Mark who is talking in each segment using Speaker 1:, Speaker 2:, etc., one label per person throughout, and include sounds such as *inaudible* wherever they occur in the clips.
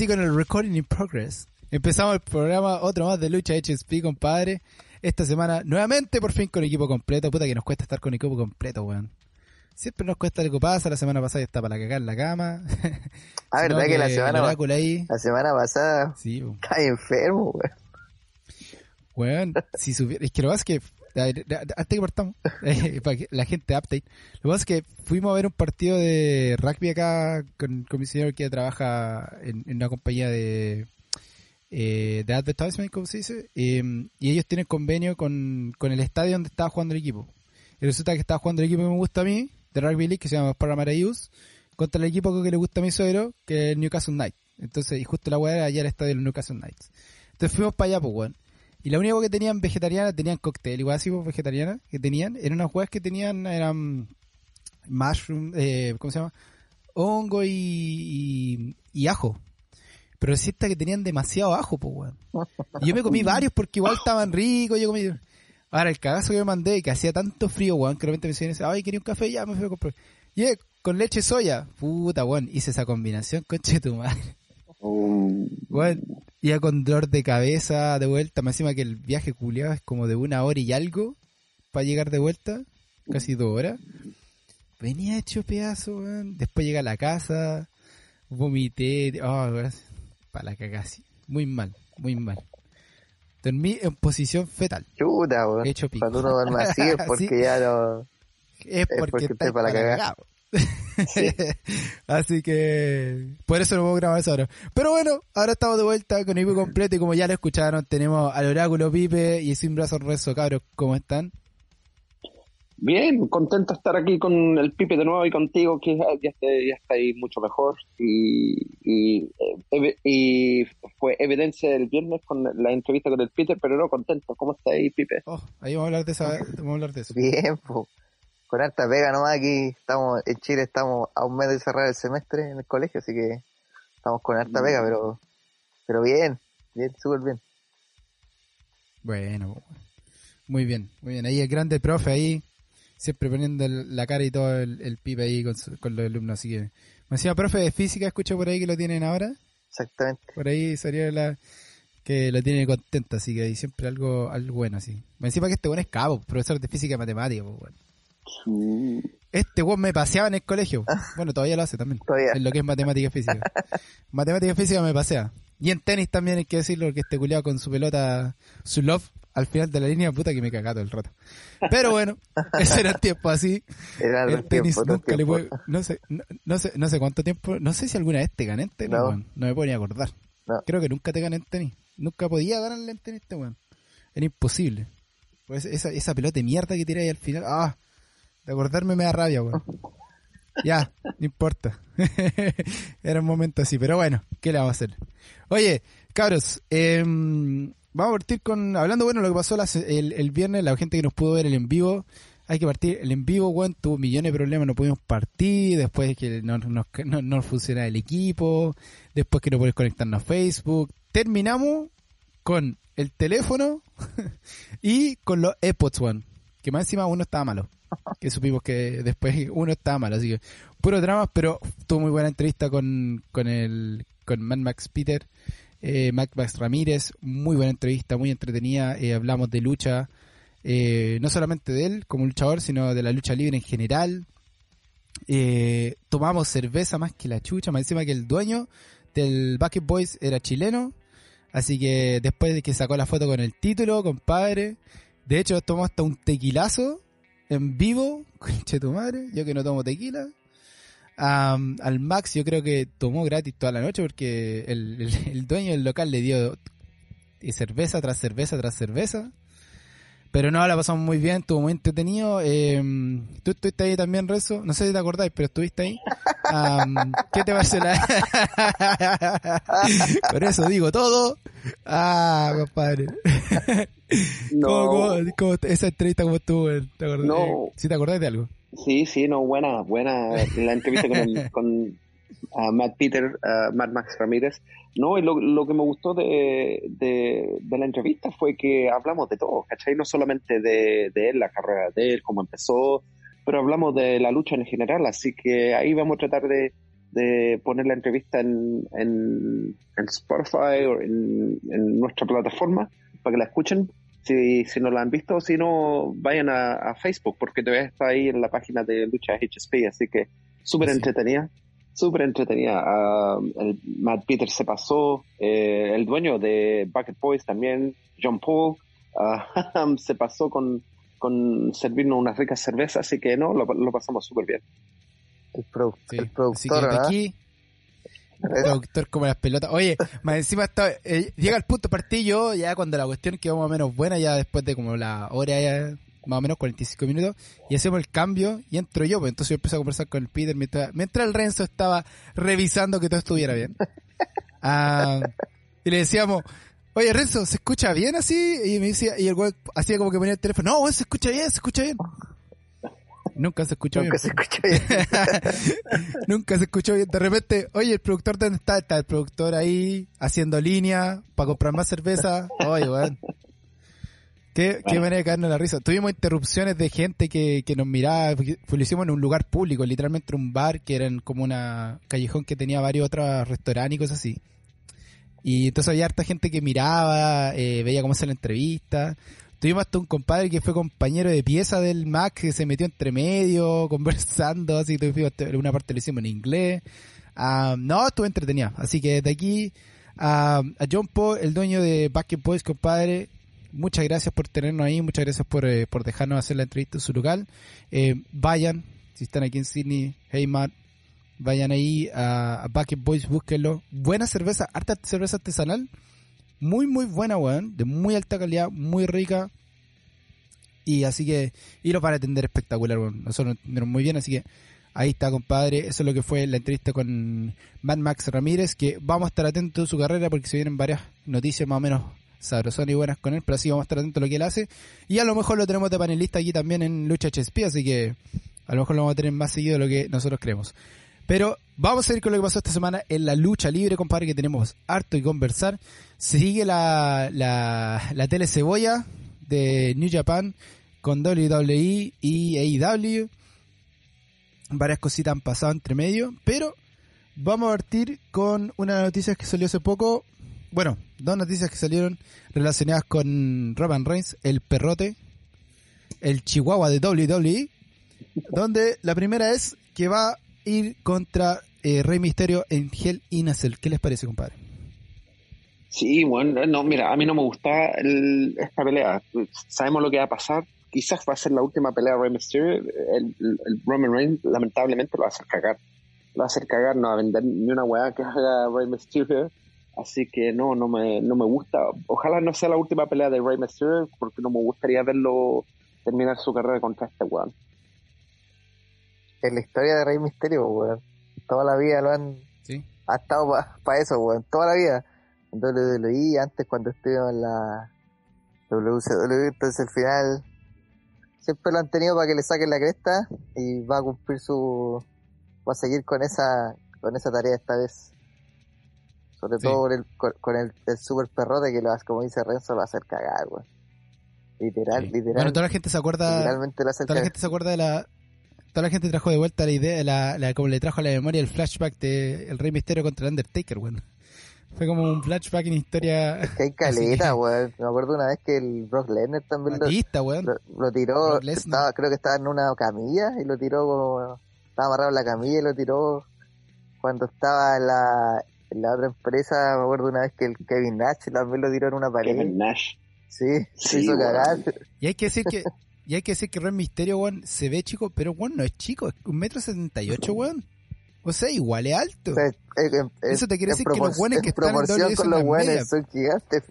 Speaker 1: Así con el recording in progress, empezamos el programa otro más de lucha HSP, compadre. Esta semana, nuevamente, por fin con equipo completo. Puta que nos cuesta estar con equipo completo, weón. Siempre nos cuesta algo pasa, la semana pasada ya está para cagar en la cama. *laughs*
Speaker 2: Ah, verdad que la semana,
Speaker 1: ahí.
Speaker 2: la semana pasada
Speaker 1: Sí, weón.
Speaker 2: cae enfermo, weón.
Speaker 1: Weón, si supiera, es que lo que pasa es que, antes que partamos, *laughs* eh, para que la gente update, lo que pasa es que fuimos a ver un partido de rugby acá con, con mi señor que trabaja en, en una compañía de, eh, de advertisement, como se dice, eh, y ellos tienen convenio con, con el estadio donde estaba jugando el equipo. Y resulta que estaba jugando el equipo que me gusta a mí, de rugby league, que se llama Paramara Youth, contra el equipo que le gusta a mi suegro, que es el Newcastle Knights. Entonces, y justo la weá era allá el estadio del Newcastle Knights. Entonces fuimos para allá, pues, weón. Y la única que tenían vegetariana, tenían cóctel, igual así, pues, vegetariana, que tenían, eran unas huevas que tenían, eran mushroom, eh, ¿cómo se llama? Hongo y, y, y ajo. Pero es cierta que tenían demasiado ajo, pues, weón. Y yo me comí varios porque igual estaban ricos, yo comí... Ahora, el cagazo que me mandé, que hacía tanto frío, weón, que de repente me decían, ay, quería un café, ya me fui a comprar. Y eh, con leche soya, puta, weón, hice esa combinación, conche tu madre. Bueno, ya con dolor de cabeza de vuelta, más encima que el viaje culiado es como de una hora y algo para llegar de vuelta, casi dos horas. Venía hecho pedazo, weón. Después llegué a la casa, vomité, oh, para la cagasi. Muy mal, muy mal. Dormí en posición fetal.
Speaker 2: chuta, weón.
Speaker 1: Hecho pico.
Speaker 2: Cuando uno duerme así es *laughs* porque
Speaker 1: Sí.
Speaker 2: ya no...
Speaker 1: Es porque,
Speaker 2: porque
Speaker 1: está
Speaker 2: estoy para la cagá. *laughs*
Speaker 1: Así que por eso no puedo grabar eso ahora. Pero bueno, ahora estamos de vuelta con el equipo completo y como ya lo escucharon, tenemos al oráculo Pipe y sin brazos rezo, cabros, ¿cómo están?
Speaker 3: Bien, contento de estar aquí con el Pipe de nuevo y contigo, que ya, ya, está, ya está ahí mucho mejor. Y, y, eh, y fue evidencia el viernes con la entrevista con el Peter, pero no contento. ¿Cómo está ahí, Pipe?
Speaker 1: Oh, ahí vamos a hablar de esa, vamos a hablar de eso.
Speaker 2: Bien, po. Con harta pega nomás aquí, estamos en Chile estamos a un mes de cerrar el semestre en el colegio, así que estamos con harta pega, pero pero bien, bien, súper bien.
Speaker 1: Bueno, muy bien, muy bien. Ahí el grande profe ahí, siempre poniendo la cara y todo el, el Pipe ahí con, su- con los alumnos, así que... Me decía, profe de física, escucho por ahí que lo tienen ahora.
Speaker 2: Exactamente.
Speaker 1: por ahí sería la que lo tiene contento, así que hay siempre algo, algo bueno así. Me encima que este buen es cabo, profesor de física y matemática, pues, weón. Este weón me paseaba en el colegio. Bueno, todavía lo hace también.
Speaker 2: Todavía.
Speaker 1: En lo que es matemática y física. *laughs* matemática y física me pasea. Y en tenis también hay que decirlo, que este culiado con su pelota, su love, al final de la línea, puta que me cagá todo el rato. Pero bueno, *laughs* ese era el tiempo así.
Speaker 2: Era
Speaker 1: El
Speaker 2: el
Speaker 1: tenis
Speaker 2: tiempo,
Speaker 1: nunca le puede, no sé, no, no sé, no sé cuánto tiempo, no sé si alguna vez te gané en tenis,
Speaker 2: No.
Speaker 1: weón. No me puedo ni acordar.
Speaker 2: No.
Speaker 1: Creo que nunca te gané en tenis. Nunca podía ganarle en tenis, este weón. Era imposible. Pues esa, esa pelota de mierda que tiré ahí al final, ah, de acordarme me da rabia, weón. Ya, no importa. *laughs* Era un momento así, pero bueno, ¿qué le vamos a hacer? Oye, cabros, em, vamos a partir con, hablando bueno, lo que pasó las- el, el viernes, la gente que nos pudo ver el en vivo, hay que partir, el en vivo, weón, tuvo millones de problemas, no pudimos partir, después que no, no, no, no funcionaba el equipo, después que no podés conectarnos a Facebook, terminamos con el teléfono *laughs* y con los AirPods, weón, que más encima uno estaba malo que supimos que después uno estaba mal, así que puro drama, pero tuvo muy buena entrevista con, con el con Mad Max Peter, eh, Max Ramírez, muy buena entrevista, muy entretenida, eh, hablamos de lucha, eh, no solamente de él como luchador, sino de la lucha libre en general, eh, tomamos cerveza más que la chucha, más encima que el dueño del Bucket Boys era chileno, así que después de que sacó la foto con el título, compadre, de hecho tomó hasta un tequilazo en vivo, *laughs* conche tu madre, yo que no tomo tequila. Al Max yo creo que tomó gratis toda la noche porque el, el- dueño del local le dio cerveza tras cerveza tras cerveza. Pero no, la pasamos muy bien, estuvo muy entretenido. Eh, Tú estuviste ahí también, Rezo. No sé si te acordáis, pero estuviste ahí. Am, ¿Qué te parece la...? *laughs* Por eso digo todo. Ah, compadre.
Speaker 3: No,
Speaker 1: ¿Cómo, cómo- cómo- esa entrevista cómo estuvo? ¿Te acordás?
Speaker 3: No.
Speaker 1: ¿Sí te acordás de algo?
Speaker 3: sí, sí, no, buena, buena la entrevista con, el- con ah, Matt Peter, ah, Matt Max Ramírez. No, y lo, lo que me gustó de, de, de la entrevista fue que hablamos de todo, ¿cachai? No solamente de, de él, la carrera de él, cómo empezó, pero hablamos de la lucha en general, así que ahí vamos a tratar de, de poner la entrevista en, en, en Spotify o en, en nuestra plataforma para que la escuchen si, si no la han visto, si no, vayan a, Facebook, porque todavía está ahí en la página de Lucha HSP, así que súper entretenida, súper entretenida. Ah, el Matt Peters se pasó, eh, el dueño de Bucket Boys también, John Paul, uh, *laughs* se pasó con, con servirnos unas ricas cervezas, así que no, lo, lo pasamos súper bien.
Speaker 2: El, el productor, aquí *laughs*
Speaker 1: Doctor como las pelotas. Oye, más encima está, eh, llega el punto partido ya cuando la cuestión quedó más o menos buena, ya después de como la hora, ya, más o menos 45 minutos, y hacemos el cambio y entro yo, pues entonces yo empecé a conversar con el Peter mientras, mientras el Renzo estaba revisando que todo estuviera bien. *laughs* Ah, y le decíamos, oye Renzo, ¿se escucha bien así? Y me decía, y el güey hacía como que ponía el teléfono, no, se escucha bien, se escucha bien. Nunca se escuchó
Speaker 2: Nunca
Speaker 1: bien.
Speaker 2: se escuchó bien. *laughs*
Speaker 1: Nunca se escuchó bien. De repente, oye, el productor, ¿dónde está? Está el productor ahí haciendo línea para comprar más cerveza. Oye, weón. Qué, qué manera de caernos la risa. Tuvimos interrupciones de gente que, que nos miraba, lo hicimos en un lugar público, literalmente un bar que era como una callejón que tenía varios otros restaurantes y cosas así. Y entonces había harta gente que miraba, eh, veía cómo hacía la entrevista. Tuvimos hasta un compadre que fue compañero de pieza del Mac que se metió entre medio, *laughs* conversando, así que una parte lo hicimos en inglés. Ah, no, estuvo entretenida. Así que desde aquí a John Paul, el dueño de Bucket Boys, compadre, muchas gracias por tenernos ahí, muchas gracias por, eh, por dejarnos hacer la entrevista en su local. Eh, vayan, si están aquí en Sydney, hey Matt, vayan ahí a, a Bucket Boys, búsquenlo. Buena cerveza, harta cerveza artesanal muy, muy buena, weón. De muy alta calidad, muy rica. Y así que, y lo para atender espectacular, weón. Nosotros nos muy bien, así que ahí está, compadre. Eso es lo que fue la entrevista con Mad Max Ramírez, que vamos a estar atentos a su carrera porque se vienen varias noticias más o menos sabrosas y buenas con él, pero así vamos a estar atentos a lo que él hace. Y a lo mejor lo tenemos de panelista aquí también en Lucha HSP, así que a lo mejor lo vamos a tener más seguido de lo que nosotros creemos. Pero vamos a ir con lo que pasó esta semana en la lucha libre, compadre, que tenemos harto y conversar. Sigue la, la, la tele cebolla de New Japan con WWE y AEW. Varias cositas han pasado entre medio, pero vamos a partir con una noticia que salió hace poco. Bueno, dos noticias que salieron relacionadas con Roman Reigns, el perrote, el chihuahua de WWE, donde la primera es que va ir contra eh, Rey Misterio en Hell in a Cell. ¿Qué les parece, compadre?
Speaker 3: Sí, bueno, no, mira, a mí no me gusta esta pelea. Sabemos lo que va a pasar. Quizás va a ser la última pelea de Rey Mysterio. El, Roman Reigns, lamentablemente, lo va a hacer cagar. Lo va a hacer cagar, no va a vender ni una weá que haga Rey Mysterio. Así que no, no me, no me gusta. Ojalá no sea la última pelea de Rey Mysterio, porque no me gustaría verlo terminar su carrera contra este weón
Speaker 2: en la historia de Rey Misterio, weón. Toda la vida lo han...
Speaker 1: ¿Sí?
Speaker 2: Ha estado para eso, weón. Toda la vida. En WWE, antes cuando estuvimos en la WCW, entonces al final siempre lo han tenido para que le saquen la cresta y va a cumplir su... va a seguir con esa con esa tarea esta vez. Sobre todo con el, con, el, super perrote que lo hace, como dice Renzo, lo va a hacer cagar, weón. Literal, literal.
Speaker 1: Bueno, toda la gente se acuerda.
Speaker 2: Literalmente lo hace
Speaker 1: Toda la gente se acuerda de la, toda la gente trajo de vuelta la idea, la, la, como le trajo a la memoria el flashback de El Rey Misterio contra el Undertaker, weón. Fue como un flashback en historia.
Speaker 2: Es que hay *laughs* caleta, weón. Me acuerdo una vez que el Brock Lesnar también lo, lo, tiró. Estaba, creo que estaba en una camilla y lo tiró como. Estaba amarrado en la camilla y lo tiró cuando estaba en la, la otra empresa. Me acuerdo una vez que el Kevin Nash también lo tiró en una pared.
Speaker 3: Kevin Nash.
Speaker 2: Sí, se hizo cagar.
Speaker 1: Y hay que decir que y hay que decir que Rey Misterio, weón, se ve chico, pero weón no es chico, es un metro setenta y ocho, weón. O sea, igual es alto. Eso te quiere decir que los buenos que están en WWE
Speaker 2: con los buenos son gigantes,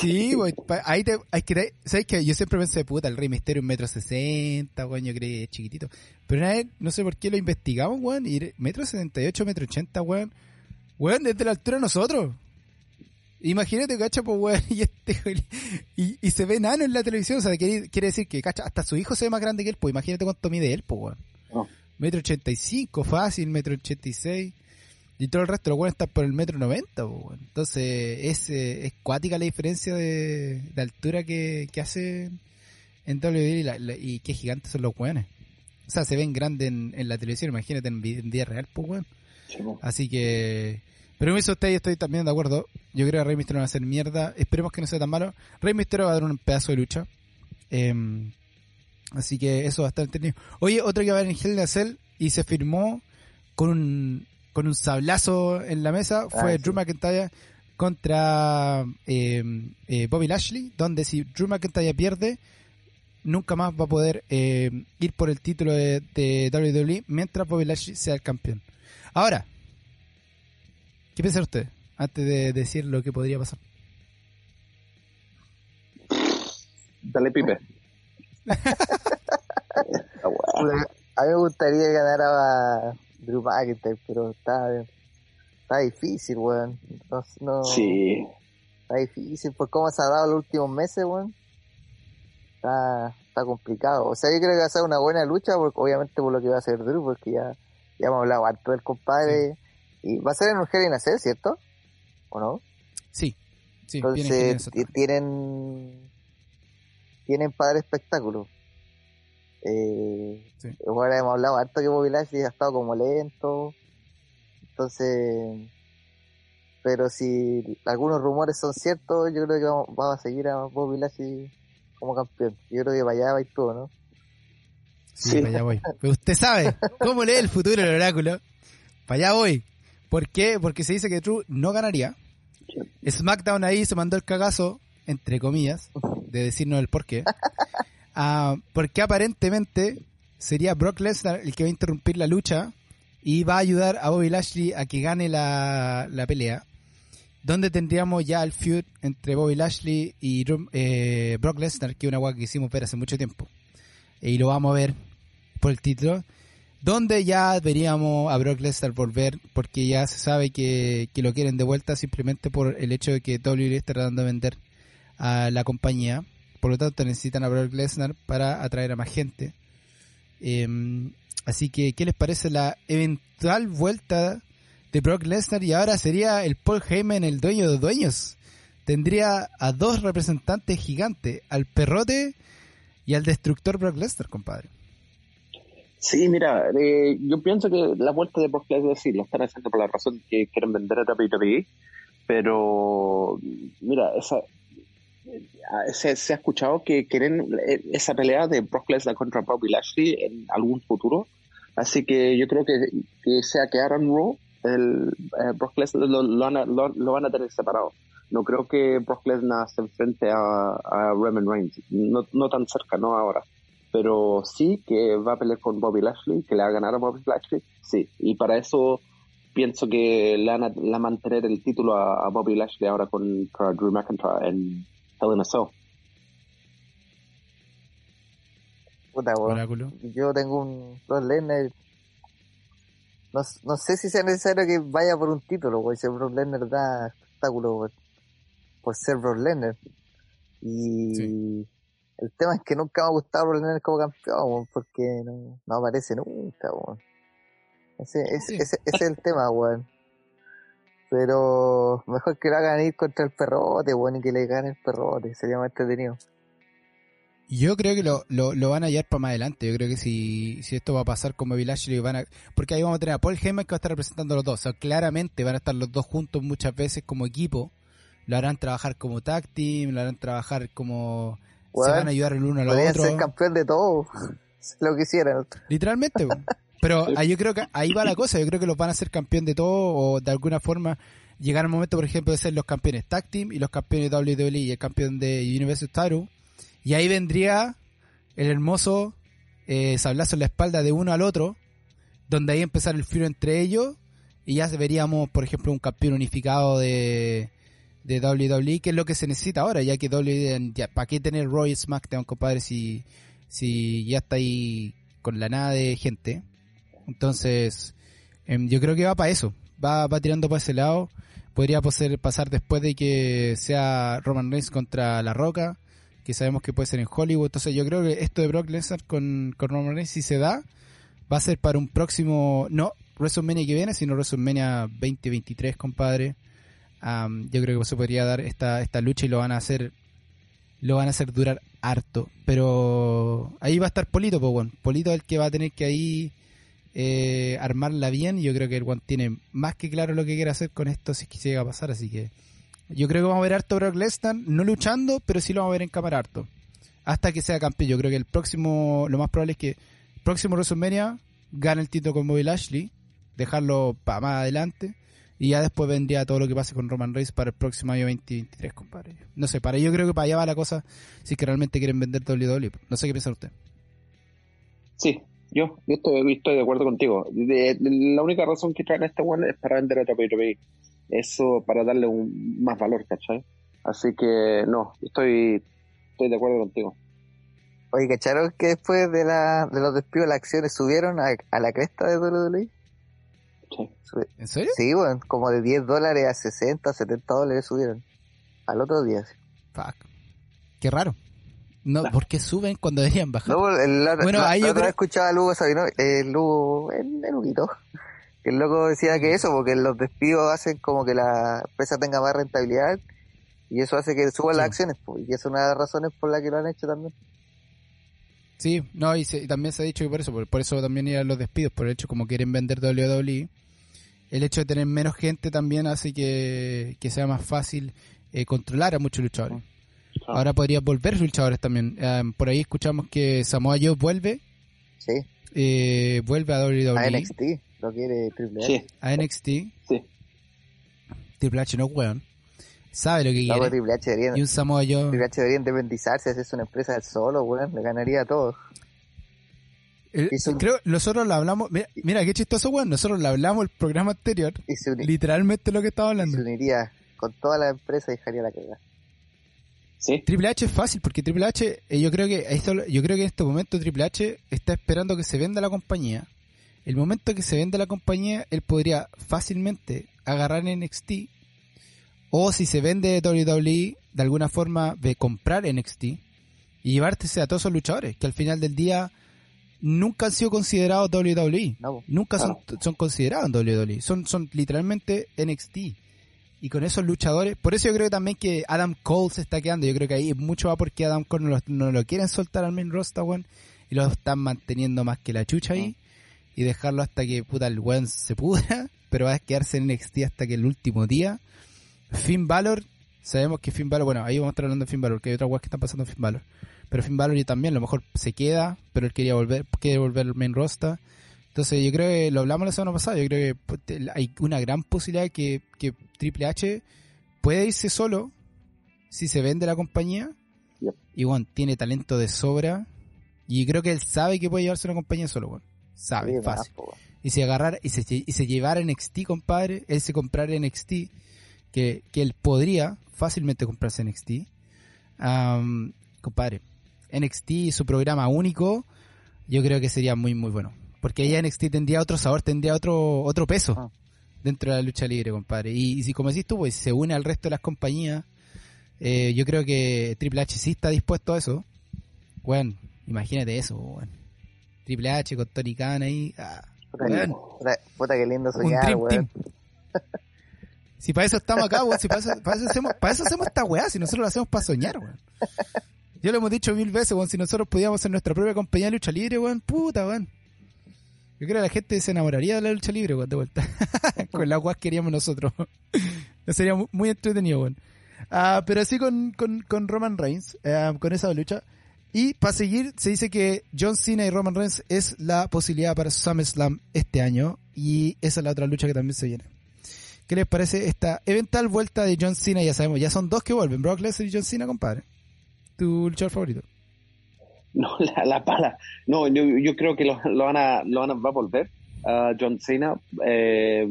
Speaker 1: Sí, weón. Ahí te, hay que, ¿sabes qué? Yo siempre pensé, puta, el Rey Misterio un metro sesenta, weón, yo creí que es chiquitito. Pero una vez, no sé por qué lo investigamos, weón, y metro setenta y ocho, metro ochenta, weón. Weón, desde la altura de nosotros. Imagínate, cacha, pues, weón, *laughs* y, este, y, y, se ve nano en la televisión, o sea, quiere, quiere, decir que, cacha, hasta su hijo se ve más grande que él, pues, imagínate cuánto mide él, pues, weón. Metro ochenta y cinco, fácil, metro ochenta y seis, y todo el resto, los weón están por el metro noventa, pues, weón. Entonces, es, eh, es cuática la diferencia de, de altura que, que hace en WWE y, la, y qué gigantes son los weones. O sea, se ven grandes en, en la televisión, imagínate en, en día real, pues, weón.
Speaker 3: Sí.
Speaker 1: Así que. Pero eso usted estoy también de acuerdo. Yo creo que Rey Mysterio va a hacer mierda. Esperemos que no sea tan malo. Rey Mysterio va a dar un pedazo de lucha. Em, así que eso va a estar entretenido. Oye, otro que va a haber en Hell in a Cell y se firmó con un, con un sablazo en la mesa fue
Speaker 2: Ah, sí.
Speaker 1: Drew McIntyre contra em, eh, Bobby Lashley, donde si Drew McIntyre pierde, nunca más va a poder em, ir por el título de, de WWE mientras Bobby Lashley sea el campeón. Ahora, ¿qué piensa usted antes de decir lo que podría pasar?
Speaker 3: Dale, Pipe.
Speaker 2: A mí me gustaría que ganara Drew McIntyre, pero está, está difícil, weón. No, no-
Speaker 3: Sí,
Speaker 2: Está difícil por cómo se ha dado los últimos meses, weón. Está, está complicado. O sea, yo creo que va a ser una buena lucha, porque obviamente por lo que va a hacer Drew, porque ya, ya hemos hablado harto del compadre. Y va a ser en in a Cell, ¿cierto? ¿O no?
Speaker 1: Sí, sí,
Speaker 2: Entonces, tienen, tienen para dar espectáculo. Eh,
Speaker 1: Sí.
Speaker 2: Ahora hemos hablado harto que Bobby Lashley ha estado como lento. Entonces, pero si algunos rumores son ciertos, yo creo que vamos, vamos a seguir a Bobby Lashley como campeón. Yo creo que para allá va y todo, ¿no?
Speaker 1: Sí, para allá voy. Pero usted sabe cómo lee el futuro del oráculo. Para allá voy. ¿Por qué? Porque se dice que True no ganaría. SmackDown ahí se mandó el cagazo, entre comillas, de decirnos el por qué. Ah, porque aparentemente sería Brock Lesnar el que va a interrumpir la lucha y va a ayudar a Bobby Lashley a que gane la, la pelea. Donde tendríamos ya el feud entre Bobby Lashley y Drew- eh, Brock Lesnar, que es una guay que hicimos ver hace mucho tiempo. Y lo vamos a ver por el título. Donde ya veríamos a Brock Lesnar volver, porque ya se sabe que, que lo quieren de vuelta simplemente por el hecho de que WWE está tratando de vender a la compañía. Por lo tanto, necesitan a Brock Lesnar para atraer a más gente. Em, así que, ¿qué les parece la eventual vuelta de Brock Lesnar? Y ahora sería el Paul Heyman el dueño de dueños. Tendría a dos representantes gigantes, al perrote y al destructor Brock Lesnar, compadre.
Speaker 3: Sí, mira, eh, yo pienso que la vuelta de Brock Lesnar sí lo están haciendo por la razón que quieren vender a WWE, pero mira, esa, eh, se, ha escuchado que quieren eh, esa pelea de Brock Lesnar contra Bobby Lashley en algún futuro, así que yo creo que, sea que Aaron Raw, el eh, Brock Lesnar lo, lo lo- lo van a tener separado. No creo que Brock Lesnar se enfrente a, a Roman Reigns, no tan cerca, no ahora pero sí que va a pelear con Bobby Lashley, que le va a ganar a Bobby Lashley, sí, y para eso pienso que le van a, le van a mantener el título a, a Bobby Lashley ahora contra Drew McIntyre en Hell in a Cell.
Speaker 2: Puta. Yo tengo un Brock Lesnar. No, no sé si sea necesario que vaya por un título, güey. Si Brock Lesnar da espectáculo por, por ser Brock Lesnar. Y
Speaker 1: Sí.
Speaker 2: El tema es que nunca me ha gustado Lesnar como campeón, porque no, no aparece nunca, weón. Ese, ese, ese, ese es el tema, weón. Pero mejor que lo hagan ir contra el perrote, weón, y que le gane el perrote. Sería más entretenido.
Speaker 1: Yo creo que lo, lo, lo van a hallar para más adelante. Yo creo que si, si esto va a pasar Bobby Lashley, van a, porque ahí vamos a tener a Paul Heyman que va a estar representando a los dos. O sea, claramente van a estar los dos juntos muchas veces como equipo. Lo harán trabajar como tag team, lo harán trabajar como... se van a ayudar el uno al otro.
Speaker 2: ser campeón de todo. *laughs* Lo quisieran.
Speaker 1: Literalmente, weón. Pero ahí yo creo que ahí va la cosa. Yo creo que los van a hacer campeón de todo o de alguna forma llegar al momento, por ejemplo, de ser los campeones tag team y los campeones de WWE y el campeón de Universal Title. Y ahí vendría el hermoso eh, sablazo en la espalda de uno al otro, donde ahí empezar el filo entre ellos y ya veríamos, por ejemplo, un campeón unificado de, de WWE, que es lo que se necesita ahora, ya que WWE, ya, ¿para qué tener Roy SmackDown, compadre, si, si ya está ahí con la nada de gente? Entonces, em, yo creo que va para eso, va, va tirando para ese lado. Podría poser- pasar después de que sea Roman Reigns contra La Roca, que sabemos que puede ser en Hollywood. Entonces, yo creo que esto de Brock Lesnar con, con Roman Reigns, si se da, va a ser para un próximo, no WrestleMania que viene, sino WrestleMania 2023, compadre. Am, yo creo que se podría dar esta, esta lucha y lo van a hacer lo van a hacer durar harto. Pero ahí va a estar Polito, pues. Polito es el que va a tener que ahí eh, armarla bien. Yo creo que el One tiene más que claro lo que quiere hacer con esto si es que llega a pasar. Así que yo creo que vamos a ver harto Brock Lesnar, no luchando, pero sí lo vamos a ver en cámara harto. Hasta que sea campeón. Yo creo que el próximo, lo más probable es que el próximo WrestleMania gane el título con Bobby Lashley, dejarlo para más adelante. Y ya después vendría todo lo que pase con Roman Reigns para el próximo año 2023, compadre. No sé, para yo creo que para allá va la cosa si es que realmente quieren vender WWE. No sé qué piensa usted.
Speaker 3: Sí, yo, yo estoy, estoy de acuerdo contigo. De- de- la única razón que traen a este one es para vender a WWE. Eso para darle un más valor, ¿cachai? Así que no, estoy, estoy de acuerdo contigo.
Speaker 2: Oye, ¿cacharon que después de, la, de los despidos las acciones subieron a, a la cresta de WWE?
Speaker 3: Sí.
Speaker 1: ¿En serio?
Speaker 2: Sí, bueno, como de 10 dólares a 60, 70 dólares subieron. Al otro día. sí.
Speaker 1: Fuck. Qué raro. No, ¿por qué suben cuando deberían bajar?
Speaker 2: No, el, la,
Speaker 1: Bueno,
Speaker 2: la-
Speaker 1: ahí
Speaker 2: la
Speaker 1: yo creo-
Speaker 2: escuchaba a Lugo Sabino, el Lugo, el, el Huguito, que el loco decía que eso, porque los despidos hacen como que la empresa tenga más rentabilidad y eso hace que suban
Speaker 1: Sí.
Speaker 2: las acciones, pues, y es una de las razones por las que lo han hecho también.
Speaker 1: Sí, no, y, se- y también se ha dicho que por eso, por, por eso también iban los despidos, por el hecho como quieren vender WWE. El hecho de tener menos gente también hace que, que sea más fácil eh, controlar a muchos luchadores.
Speaker 3: Ah.
Speaker 1: Ahora podría volver luchadores también. Eh, por ahí escuchamos que Samoa Joe vuelve,
Speaker 2: Sí,
Speaker 1: eh, vuelve a WWE,
Speaker 2: a NXT, lo quiere Triple H.
Speaker 3: Sí,
Speaker 1: a NXT.
Speaker 3: sí.
Speaker 1: Triple H no es weón. Sabe lo que
Speaker 2: No,
Speaker 1: quiere.
Speaker 2: Triple H debería,
Speaker 1: Y un Samoa Joe...
Speaker 2: Triple H debería independizarse, hacerse una empresa del solo, weón, le ganaría a todos.
Speaker 1: Eh,
Speaker 2: hizo un-
Speaker 1: creo nosotros lo hablamos... Mira, mira qué chistoso weón. Nosotros lo hablamos el programa anterior.
Speaker 2: Y se, uni-
Speaker 1: Literalmente lo que estaba
Speaker 2: y
Speaker 1: hablando.
Speaker 2: se uniría con toda la empresa y dejaría la cagada.
Speaker 3: Sí,
Speaker 1: Triple H es fácil porque Triple H, eh, yo creo que esto, yo creo que en este momento Triple H está esperando que se venda la compañía. El momento que se venda la compañía, él podría fácilmente agarrar NXT o si se vende WWE de alguna forma de comprar NXT y llevarse a todos esos luchadores que al final del día nunca han sido considerados WWE.
Speaker 2: No.
Speaker 1: Nunca son, son considerados en WWE. Son, son literalmente NXT. Y con esos luchadores, por eso yo creo también que Adam Cole se está quedando. Yo creo que ahí mucho va porque Adam Cole no lo, no lo quieren soltar al main roster, weón. Y lo están manteniendo más que la chucha ahí. Y dejarlo hasta que puta el weón se pudra. *laughs* Pero va a quedarse en NXT hasta que el último día. Finn Balor, sabemos que Finn Balor, bueno, ahí vamos a estar hablando de Finn Balor, que hay otras weas que están pasando en Finn Balor. Pero Finn Balor y también, a lo mejor se queda, pero él quería volver, quiere volver al main roster. Entonces yo creo que lo hablamos la semana pasada, yo creo que pues, hay una gran posibilidad que, que Triple H puede irse solo si se vende la compañía.
Speaker 3: Yep.
Speaker 1: Y bueno, tiene talento de sobra. Y creo que él sabe que puede llevarse una compañía solo, bueno. Sabe,
Speaker 2: Sí,
Speaker 1: fácil. Y si agarrar y se, y se llevara NXT, compadre, él se comprara NXT, que, que él podría fácilmente comprarse NXT. Am, compadre, NXT y su programa único, yo creo que sería muy, muy bueno. Porque ahí NXT tendría otro sabor, tendría otro, otro peso
Speaker 2: Ah.
Speaker 1: dentro de la lucha libre, compadre. Y, y si como decís tú, pues se une al resto de las compañías, eh, yo creo que Triple H sí está dispuesto a eso. Bueno, imagínate eso, weón. Triple H con Tony Khan ahí. ah,
Speaker 2: Puta,
Speaker 1: weón.
Speaker 2: puta, puta, qué lindo soñar, weón. *laughs*
Speaker 1: Si para eso estamos acá, weón. Si para eso, hacemos, para eso hacemos esta weá. Si nosotros lo hacemos para soñar, weón. Yo lo hemos dicho mil veces, weón. Si nosotros pudiéramos ser nuestra propia compañía de lucha libre, weón. Puta, weón. Yo creo que la gente se enamoraría de la lucha libre, weón, de vuelta. *laughs* con las weas que queríamos nosotros. Sería mu- muy entretenido, weón. Ah, pero así con, con, con Roman Reigns, eh, con esa lucha. Y para seguir, se dice que John Cena y Roman Reigns es la posibilidad para SummerSlam este año. Y esa es la otra lucha que también se viene. ¿Qué les parece esta eventual vuelta de John Cena? Ya sabemos, ya son dos que vuelven, Brock Lesnar y John Cena, compadre. ¿Tu luchador favorito? *laughs*
Speaker 3: No, la, la pala. No, yo, creo que lo, van a, lo van a, va a volver. John Cena eh,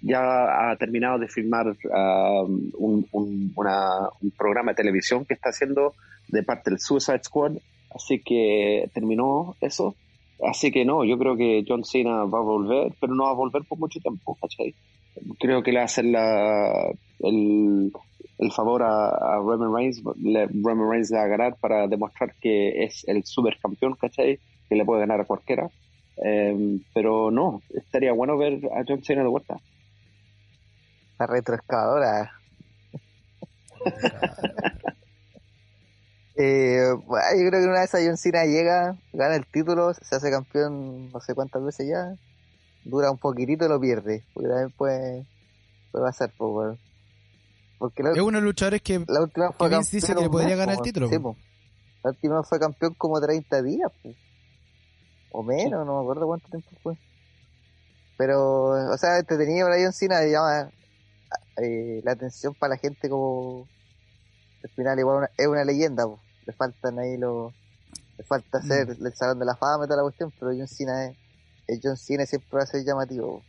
Speaker 3: ya ha terminado de filmar ah, un, un programa de televisión que está haciendo de parte del Suicide Squad, así que terminó eso. Así que no, yo creo que John Cena va a volver, pero no va a volver por mucho tiempo, ¿cachai? Creo que le hacer la, el, el favor a, a Roman Reigns, le, Roman Reigns le va a ganar para demostrar que es el supercampeón, ¿cachai? Que le puede ganar a cualquiera. Eh, pero no, estaría bueno ver a John Cena de vuelta.
Speaker 2: La retroexcavadora. *laughs* Eh, bueno, yo creo que una vez a John Cena llega, gana el título, se hace campeón no sé cuántas veces ya, dura un poquitito y lo pierde, porque también puede, puede pasar, pues. Porque la,
Speaker 1: Es uno de los luchadores que
Speaker 2: la última fue
Speaker 1: que Vince dice que le podría ganar el título,
Speaker 2: Sí. La última fue campeón como 30 días, o menos, no me acuerdo cuánto tiempo fue. Pero, o sea, entretenido para John Cena llama eh, la atención para la gente como al final igual una- es una leyenda, le faltan ahí los le falta hacer
Speaker 1: Mm.
Speaker 2: el salón de la fama y toda la cuestión, pero John Cena es, es John Cena siempre va a ser llamativo.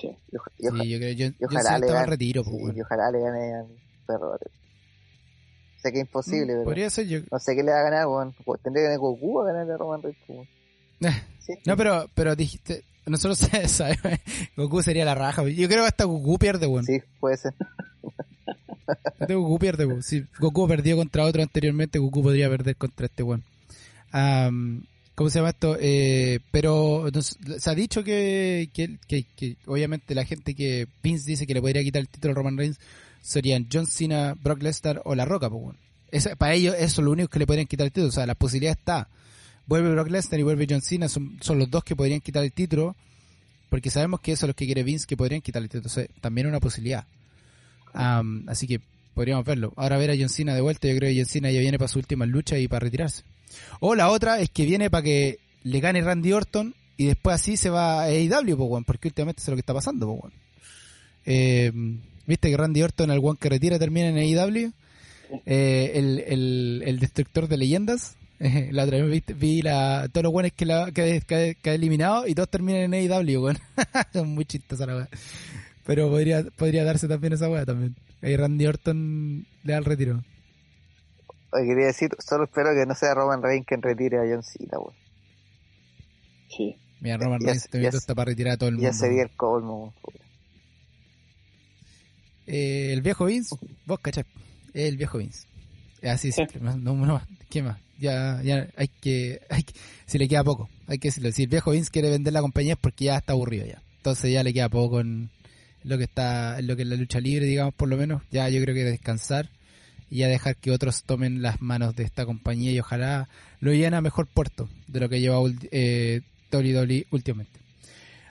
Speaker 3: Sí.
Speaker 2: Y, oja- y oja-
Speaker 1: Sí, yo creo que John,
Speaker 2: y
Speaker 1: John
Speaker 2: ojalá
Speaker 1: Cena
Speaker 2: le
Speaker 1: estaba en
Speaker 2: gane-
Speaker 1: retiro, pues,
Speaker 2: sí, y ojalá le gane al perro. Sé que es imposible,
Speaker 1: Mm,
Speaker 2: pero
Speaker 1: Podría ser yo.
Speaker 2: no sé qué le va a ganar, weón. Tendría que ganar Goku a ganarle a Roman Reigns. *laughs* Sí,
Speaker 1: No, pero, pero dijiste, nosotros *laughs* sabemos, Goku sería la raja. Yo creo que hasta Goku pierde, weón.
Speaker 2: sí, puede ser.
Speaker 1: Este Goku pierde, weón. Si Goku perdió contra otro anteriormente, Goku podría perder contra este weón. Am, ¿Cómo se llama esto? Eh, pero se ha dicho que, obviamente la gente que Vince dice que le podría quitar el título a Roman Reigns serían John Cena, Brock Lesnar o La Roca, pues, para ellos eso es lo único que le podrían quitar el título. O sea, la posibilidad está. Vuelve Brock Lesnar y vuelve John Cena. Son, son los dos que podrían quitar el título. Porque sabemos que eso es lo que quiere Vince, que podrían quitar el título. Entonces, también es una posibilidad. Am, así que podríamos verlo. Ahora ver a John Cena de vuelta, yo creo que John Cena ya viene para su última lucha y para retirarse. O la otra es que viene para que le gane Randy Orton y después así se va a AEW, porque últimamente es lo que está pasando. Eh, Viste que Randy Orton, el one que retira, termina en AEW. Eh, el, el, destructor de leyendas. *laughs* la otra vez vi la, todos los buenos que, la, que, ha eliminado y todos terminan en AEW, weón. *laughs* Son muy chistosas la weá. Pero podría, podría darse también esa weá también. Ahí Randy Orton le da el retiro.
Speaker 2: Oye, quería decir, solo espero que no sea Roman Reigns quien retire a John Cena, weón.
Speaker 3: Sí.
Speaker 1: Mira, Roman Reigns minuto
Speaker 2: se-
Speaker 1: está para retirar a todo el mundo.
Speaker 2: Ya sería el colmo, weón.
Speaker 1: Eh, el viejo Vince, vos cachai, el viejo Vince. Así simple, no, no, no más. ¿Qué más? Ya, ya hay que, hay que, si le queda poco, hay que decirlo. Si el viejo Vince quiere vender la compañía es porque ya está aburrido ya. Entonces ya le queda poco en lo que está, en lo que es la lucha libre, digamos, por lo menos. Ya yo creo que descansar y ya dejar que otros tomen las manos de esta compañía y ojalá lo lleven a mejor puerto de lo que lleva eh, WWE últimamente.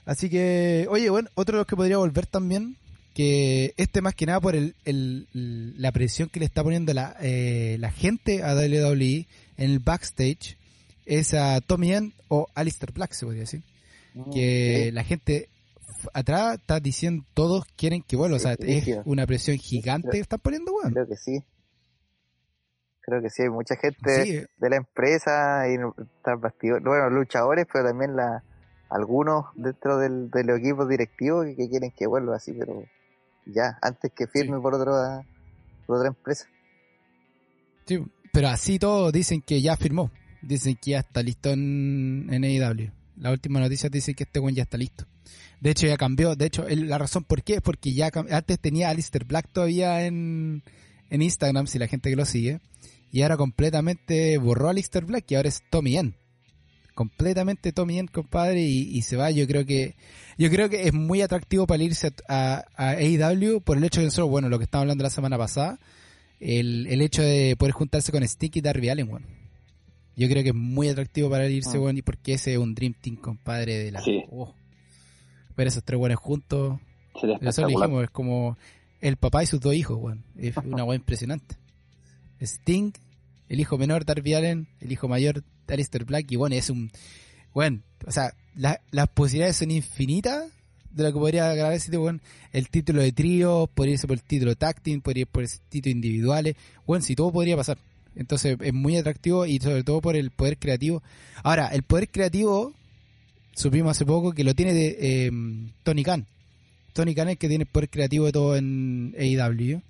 Speaker 1: Así que, oye, bueno, otro de los que podría volver también, que este más que nada por el, el- la presión que le está poniendo la, eh, la gente a WWE en el backstage, es a Tommy End o Alistair Black, se podría decir. Que la gente atrás está diciendo, todos quieren que vuelva. O sea, es una presión gigante que están poniendo, weón.
Speaker 2: Creo que sí. Creo que sí, hay mucha gente
Speaker 1: Sí,
Speaker 2: de la empresa y bueno, luchadores, pero también la algunos dentro del, de los equipos directivos que, que quieren que vuelva así, pero ya, antes que firme
Speaker 1: Sí.
Speaker 2: por, otra por otra empresa.
Speaker 1: Sí, pero así todos dicen que ya firmó. Dicen que ya está listo en, en AEW. La última noticia dice que este buen ya está listo. De hecho, ya cambió. De hecho, el- la razón por qué es porque ya antes tenía a Alistair Black todavía en, en Instagram, si la gente que lo sigue. Y ahora completamente borró a Alistair Black y ahora es Tommy Yen. Completamente Tommy Yen, compadre, y, y se va. Yo creo que yo creo que es muy atractivo para irse a, a, a AEW por el hecho de nosotros, bueno, lo que estábamos hablando la semana pasada, el, el hecho de poder juntarse con Stick y Darby Allen, weón. Yo creo que es muy atractivo para irse,
Speaker 2: Ah.
Speaker 1: weón, y porque ese es un Dream Team, compadre, de la...
Speaker 3: Sí.
Speaker 1: Oh. Ver esos tres buenos juntos, eso lo dijimos, es como el papá y sus dos hijos, weón. Es una weá impresionante. Sting, el hijo menor, Darby Allen, el hijo mayor, Alistair Black, y bueno, es un... Bueno, o sea, la- las posibilidades son infinitas de lo que podría grabar weón. El título de trío, podría irse por el título team, podría ir por el título individuales. Bueno, si todo podría pasar. Entonces es muy atractivo y sobre todo por el poder creativo. Ahora, el poder creativo, supimos hace poco que lo tiene de eh, Tony Khan. Tony Khan es el que tiene el poder creativo de todo en AEW.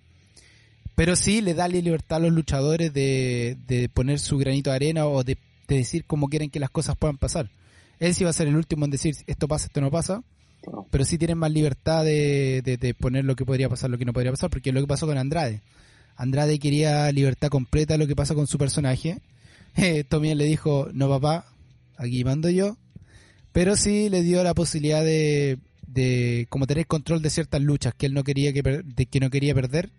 Speaker 1: Pero sí le da la libertad a los luchadores de, de poner su granito de arena o de, de decir cómo quieren que las cosas puedan pasar. Él sí va a ser el último en decir esto pasa, esto no pasa. Pero sí tienen más libertad de, de, de poner lo que podría pasar, lo que no podría pasar. Porque es lo que pasó con Andrade. Andrade quería libertad completa lo que pasa con su personaje. *laughs* Eh, Tommy le dijo, no papá, aquí mando yo. Pero sí le dio la posibilidad de, de como tener control de ciertas luchas que él no quería que, de, que no quería perder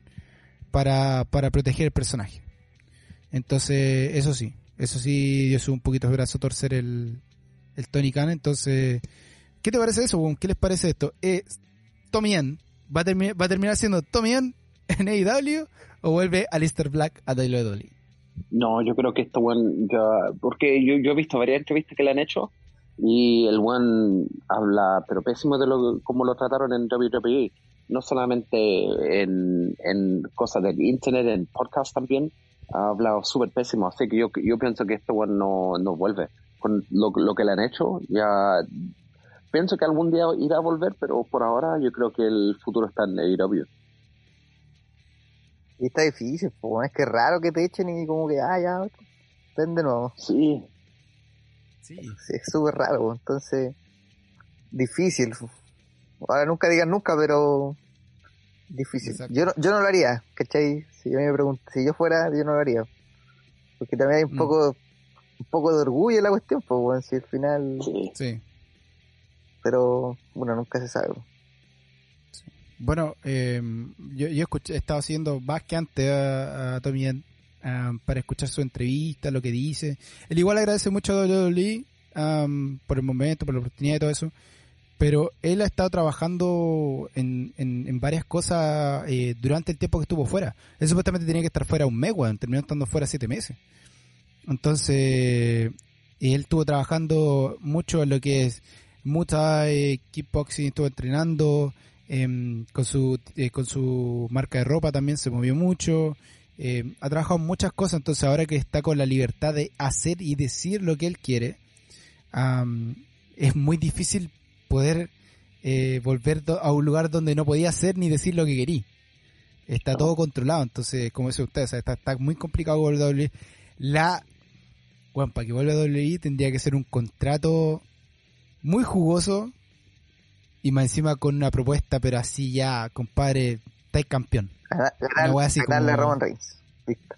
Speaker 1: para, para proteger el personaje. Entonces, eso sí, eso sí dio su un poquito de brazo torcer el, el Tony Khan. Entonces, ¿qué te parece eso? ¿Qué les parece esto? Eh, ¿va a, ¿va a terminar siendo Tommy End en AEW o vuelve Alistair Black a WWE?
Speaker 3: No, yo creo que esto, weón, ya- porque yo, yo he visto varias entrevistas que le han hecho y el buen habla, pero pésimo de lo cómo lo trataron en WWE. No solamente en, en cosas del internet, en podcast también, ha hablado súper pésimo. Así que yo, yo pienso que esto no, no vuelve. Con lo, lo que le han hecho, ya pienso que algún día irá a volver, pero por ahora yo creo que el futuro está en AEW.
Speaker 2: Y está difícil, pues, es que raro que te echen y como que, ah, ya, ven de nuevo.
Speaker 3: Sí,
Speaker 1: Sí.
Speaker 2: Es súper raro, entonces, difícil. Ahora nunca digan nunca, pero difícil.
Speaker 1: Exacto.
Speaker 2: Yo no, yo no lo haría, ¿cachai? Si yo me pregunto, si yo fuera, yo no lo haría. Porque también hay un
Speaker 1: Mm.
Speaker 2: poco, un poco de orgullo en la cuestión, pues, bueno, si al final,
Speaker 3: sí.
Speaker 1: Sí.
Speaker 2: pero, bueno, nunca se sabe.
Speaker 1: Bueno, eh, yo, yo escuché, he estado siguiendo más que antes a, a Tommy para escuchar su entrevista, lo que dice. Él igual agradece mucho a WWE am, por el momento, por la oportunidad y todo eso. Pero él ha estado trabajando en, en, en varias cosas eh, durante el tiempo que estuvo fuera. Él supuestamente tenía que estar fuera un mes, weón. Terminó estando fuera siete meses. Entonces, él estuvo trabajando mucho en lo que es mucha eh, kickboxing, estuvo entrenando em, con su eh, con su marca de ropa también se movió mucho. em, ha trabajado en muchas cosas, entonces ahora que está con la libertad de hacer y decir lo que él quiere, es muy difícil poder eh, volver a un lugar donde no podía hacer ni decir lo que quería. Está todo controlado, entonces, como dice usted, o sea, está, está muy complicado volver a WWE. La, bueno, para que vuelva a WWE tendría que ser un contrato muy jugoso y más encima con una propuesta, pero así ya, compadre, estáis campeón.
Speaker 2: Ganar, ganarle a Roman Reigns. Listo.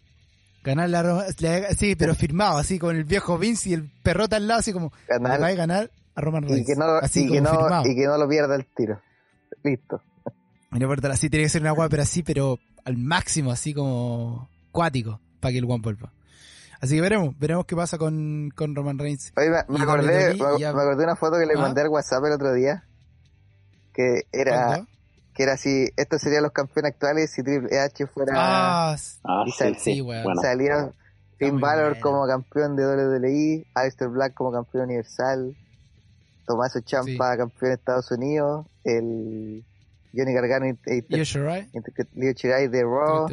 Speaker 1: Ganar la Roma- le- sí, pero firmado, así con el viejo Vince y el perrota al lado, así como,
Speaker 2: Ganar-
Speaker 1: a ganar a Roman
Speaker 2: y
Speaker 1: Reigns.
Speaker 2: que no,
Speaker 1: así
Speaker 2: y que no, y que no lo pierda el tiro. Listo.
Speaker 1: Y no importa, así tiene que ser una guapa, pero así, pero al máximo, así como cuático, para que el one vuelva. Así que veremos, veremos qué pasa con, con Roman Reigns.
Speaker 2: Oye, me, me
Speaker 1: Y
Speaker 2: acordé, me,
Speaker 1: ya-
Speaker 2: me acordé de una foto que le
Speaker 1: ¿Ah?
Speaker 2: mandé al WhatsApp el otro día. Que era,
Speaker 1: ¿Cuándo?
Speaker 2: que era así, estos serían los campeones actuales si Triple H fuera,
Speaker 1: Ah,
Speaker 3: Ah,
Speaker 2: Y
Speaker 3: sí,
Speaker 2: sal-
Speaker 3: sí. Bueno,
Speaker 2: salía Finn Balor como campeón de WWE, Aleister Black como campeón universal, Tommaso Ciampa campeón de Estados Unidos, el Johnny Gargano
Speaker 1: Shirai,
Speaker 2: y- Leo Shirai de Raw,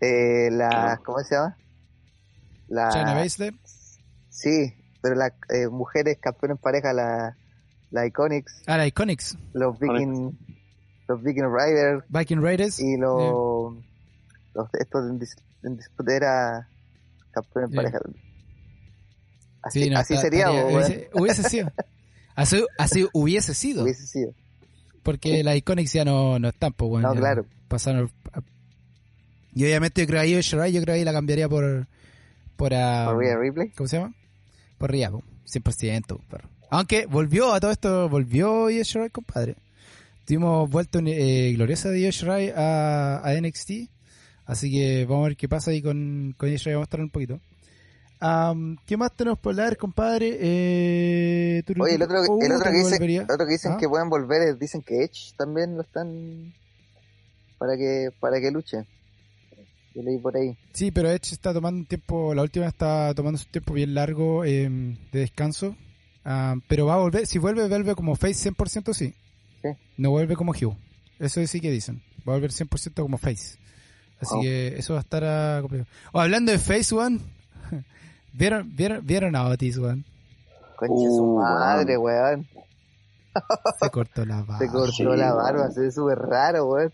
Speaker 2: eh, la, ¿cómo se llama? La,
Speaker 1: China Baszler,
Speaker 2: sí, pero las eh, mujeres campeones en pareja, la, la Iconics,
Speaker 1: ah, la Iconics,
Speaker 2: los Viking, los Viking Riders.
Speaker 1: Viking Raiders,
Speaker 2: y los, los estos en, dis- en disputa era campeón en
Speaker 1: Yeah.
Speaker 2: pareja. Así,
Speaker 1: Sí, no,
Speaker 2: así
Speaker 1: está-
Speaker 2: sería,
Speaker 1: estaría- hubiese sido. *laughs* Así, así hubiese sido.
Speaker 2: hubiese sido.
Speaker 1: Porque las Iconics ya no, no están, pues bueno.
Speaker 2: No, claro.
Speaker 1: Pasaron. a- Y obviamente yo creo ahí yo creo ahí la cambiaría por. Por, ah,
Speaker 2: Por Rhea Ripley.
Speaker 1: ¿Cómo se llama? Por Rhea, po, 100%. perro. Aunque volvió a todo esto, volvió Io Shirai, compadre. Tuvimos vuelta eh, gloriosa de Io Shirai a, a NXT. Así que vamos a ver qué pasa ahí con, con Io Shirai. Vamos a estar un poquito. Am, ¿Qué más tenemos por hablar, compadre? Eh,
Speaker 2: Oye, el otro,
Speaker 1: uh,
Speaker 2: el otro que, dicen,
Speaker 1: volvería.
Speaker 2: el otro que dicen
Speaker 1: ¿Ah?
Speaker 2: que pueden volver, es- dicen que Edge también lo están para que para que luche. Yo leí por ahí.
Speaker 1: Sí, pero Edge está tomando un tiempo, la última está tomando su tiempo bien largo eh, de descanso. Ah, pero va a volver, si vuelve, vuelve como Face 100%, sí.
Speaker 2: Sí.
Speaker 1: No vuelve como Hugh. Eso sí que dicen. Va a volver 100% como Face. Así
Speaker 3: Wow.
Speaker 1: que eso va a estar complicado. Oh, hablando de Face, One. *laughs* ¿Vieron, vieron, vieron a Otis, One?
Speaker 2: Concha
Speaker 3: Uh,
Speaker 2: su madre, weón. *laughs*
Speaker 1: Se cortó la barba.
Speaker 2: Se cortó
Speaker 3: sí,
Speaker 2: la
Speaker 3: weón.
Speaker 2: barba, se ve súper raro, weón.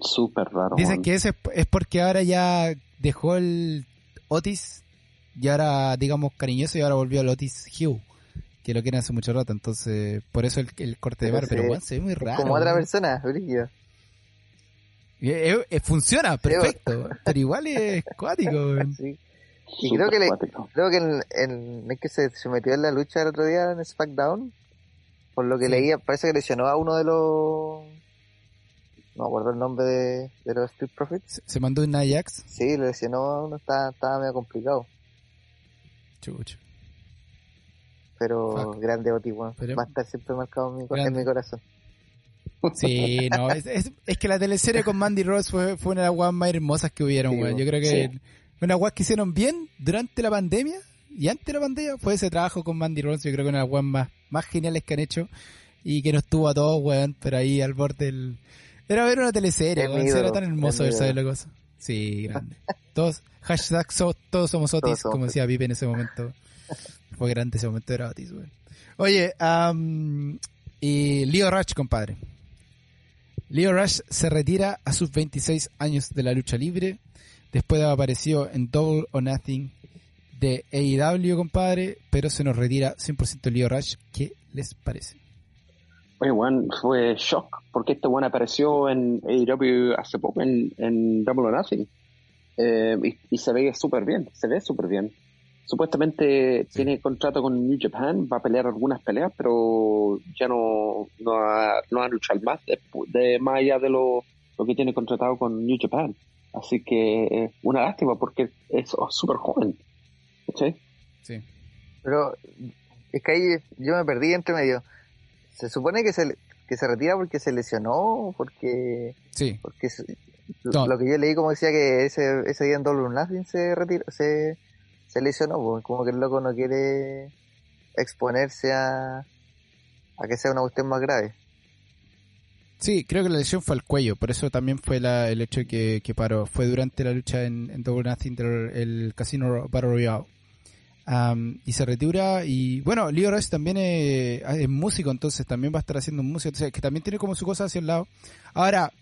Speaker 3: súper raro.
Speaker 1: Dicen
Speaker 3: weón.
Speaker 1: que ese es, es porque ahora ya dejó el Otis y ahora, digamos, cariñoso y ahora volvió al Otis Hugh, que lo quieren hace mucho rato, entonces por eso el, el corte de barba, pero bueno, se ve muy raro.
Speaker 2: Como otra
Speaker 1: weón.
Speaker 2: persona,
Speaker 1: eh, eh, funciona, perfecto, pero igual es cuático. weón. *laughs*
Speaker 2: Sí. Y creo que le-. Creo que en, en, es que se, se metió en la lucha el otro día en SmackDown. Por lo que
Speaker 1: Sí.
Speaker 2: leía, parece que lesionó a uno de los no acuerdo el nombre de, de los Street Profits.
Speaker 1: Se, mandó un Ajax.
Speaker 2: Sí, lo lesionó, no estaba, estaba medio complicado.
Speaker 1: Chucho.
Speaker 2: Pero
Speaker 1: Fuck.
Speaker 2: grande Oti.
Speaker 1: Pero-
Speaker 2: Va a estar siempre marcado en mi, co- en mi corazón.
Speaker 1: Sí, no, es, es, es que la teleserie con Mandy Rose fue, fue una de las más hermosas que hubieron,
Speaker 2: Sí,
Speaker 1: weón. Yo creo que
Speaker 3: sí.
Speaker 1: Una weas que hicieron bien durante la pandemia y antes de la pandemia fue ese trabajo con Mandy Rose. Yo creo que una de las weas más, más geniales que han hecho y que nos tuvo a todos, weón, pero ahí al borde del... Era ver una teleserie,
Speaker 2: Es
Speaker 1: weón. Era tan hermoso ver saber la cosa. Sí, grande. Todos, hashtag so- todos somos Otis,
Speaker 2: Todos somos
Speaker 1: como decía Pipe en ese momento. Fue grande ese momento, era Otis, weón. Oye, am, y Leo Rush, compadre. Leo Rush se retira a sus 26 años de la lucha libre, después de haber aparecido en Double or Nothing de AEW, compadre, pero se nos retira 100% Leo Rush. ¿Qué les parece?
Speaker 3: Oye, weón, fue shock, porque este weón apareció en AEW hace poco, en, en Double or Nothing. Eh, y, y se ve súper bien, se ve súper bien. Supuestamente
Speaker 1: Sí.
Speaker 3: tiene contrato con New Japan, va a pelear algunas peleas, pero ya no, no, va, no va a luchar más, de, de- más allá de lo, lo que tiene contratado con New Japan. Así que eh, una lástima, porque es súper joven. ¿Sí?
Speaker 1: Sí.
Speaker 2: Pero es que ahí yo me perdí entre medio. Se supone que se, que se retira porque se lesionó, porque
Speaker 1: Sí,
Speaker 2: porque se-
Speaker 1: No.
Speaker 2: lo que yo leí como decía que ese, ese día en Double Nothing se retiró, se, se lesionó, pues, como que el loco no quiere exponerse a, a que sea una cuestión más grave.
Speaker 1: Sí, creo que la lesión fue al cuello, por eso también fue la, el hecho que, que paró. Fue durante la lucha en, en Double Nothing el Casino Battle Royale. Y se retira y bueno, Leo Rush también es, es músico, entonces también va a estar haciendo música, entonces, que también tiene como su cosa hacia el lado. Ahora,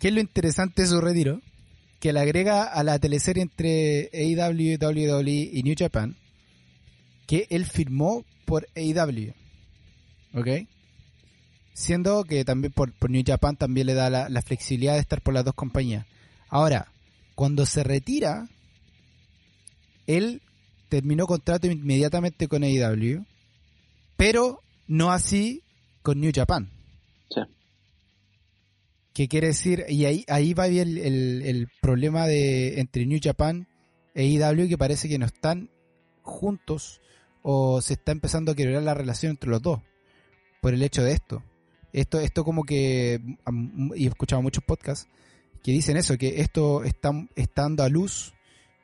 Speaker 1: ¿qué es lo interesante de su retiro? Que le agrega a la teleserie entre AEW, WWE y New Japan, que él firmó por AEW. ¿Ok? Siendo que también por, por New Japan también le da la, la flexibilidad de estar por las dos compañías. Ahora, cuando se retira, él terminó contrato inmediatamente con AEW, pero no así con New Japan.
Speaker 3: Sí.
Speaker 1: ¿Qué quiere decir? Y ahí, ahí va bien el, el- el problema de entre New Japan e AEW que parece que no están juntos o se está empezando a quebrar la relación entre los dos por el hecho de esto. Esto, esto como que, y he escuchado muchos podcasts que dicen eso, que esto está, está dando a luz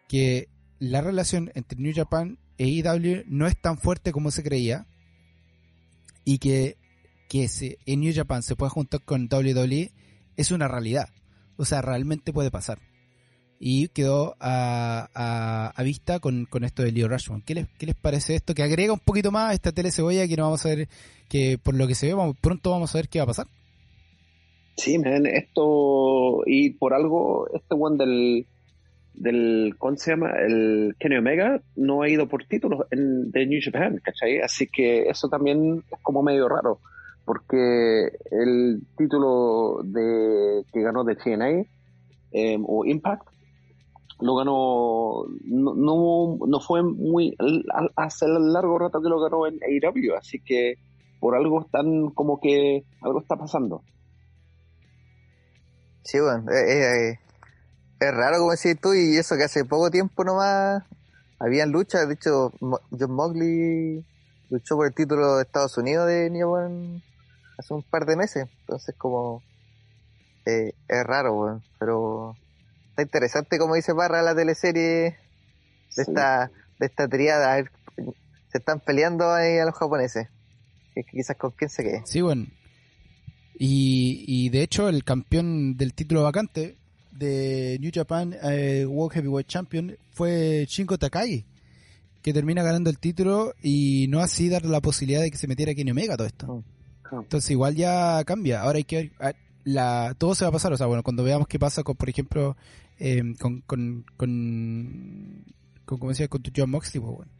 Speaker 1: que la relación entre New Japan e AEW no es tan fuerte como se creía y que, que en New Japan se pueda juntar con WWE es una realidad. O sea, realmente puede pasar. Y quedó a, a, a vista con, con esto de Leo Rushman. ¿Qué les, ¿Qué les parece esto? Que agrega un poquito más a esta tele cebolla que no vamos a ver, que por lo que se ve, vamos- pronto vamos a ver qué va a pasar.
Speaker 3: Sí, man, esto, y por algo, este one del, del, ¿cómo se llama? El Kenny Omega no ha ido por títulos en, de New Japan, ¿cachai? Así que eso también es como medio raro, porque el título de que ganó de TNA eh, o Impact lo ganó, no, no, no fue muy, hace largo rato que lo ganó en AEW, así que por algo están como que algo está pasando.
Speaker 2: Sí, bueno, eh, eh, es raro como decís tú y eso que hace poco tiempo nomás habían luchas, de hecho John Moxley luchó por el título de Estados Unidos de New Japan hace un par de meses, entonces como eh, es raro, weón, pero está interesante como dice Barra la teleserie de
Speaker 3: Sí.
Speaker 2: esta de esta triada, a ver, se están peleando ahí a los japoneses, que quizás con quién se quede.
Speaker 1: Sí, bueno. Y, y de hecho, el campeón del título vacante de New Japan eh, World Heavyweight Champion fue Shingo Takagi, que termina ganando el título y no así dar la posibilidad de que se metiera Kenny Omega todo esto.
Speaker 3: Claro.
Speaker 1: Entonces igual ya cambia. Ahora hay que ver, ah, la, todo se va a pasar. O sea, bueno, cuando veamos qué pasa con, por ejemplo, eh, con, con, con, como decía, con tu John Moxley, bueno.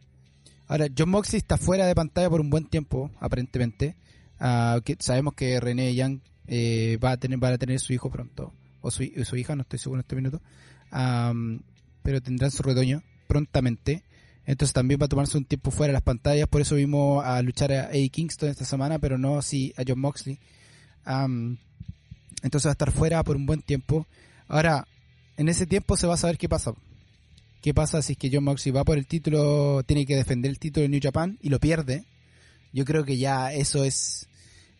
Speaker 1: Ahora, John Moxley está fuera de pantalla por un buen tiempo, aparentemente. Ah, sabemos que René Young eh, va a tener, va a tener su hijo pronto. O su, su hija, no estoy seguro en este minuto. Pero tendrán su retoño prontamente. Entonces también va a tomarse un tiempo fuera de las pantallas. Por eso vimos a luchar a A. Kingston esta semana, pero no así a John Moxley. Entonces va a estar fuera por un buen tiempo. Ahora, en ese tiempo se va a saber qué pasa. ¿Qué pasa si es que John Moxley va por el título, tiene que defender el título de New Japan y lo pierde? Yo creo que ya eso es,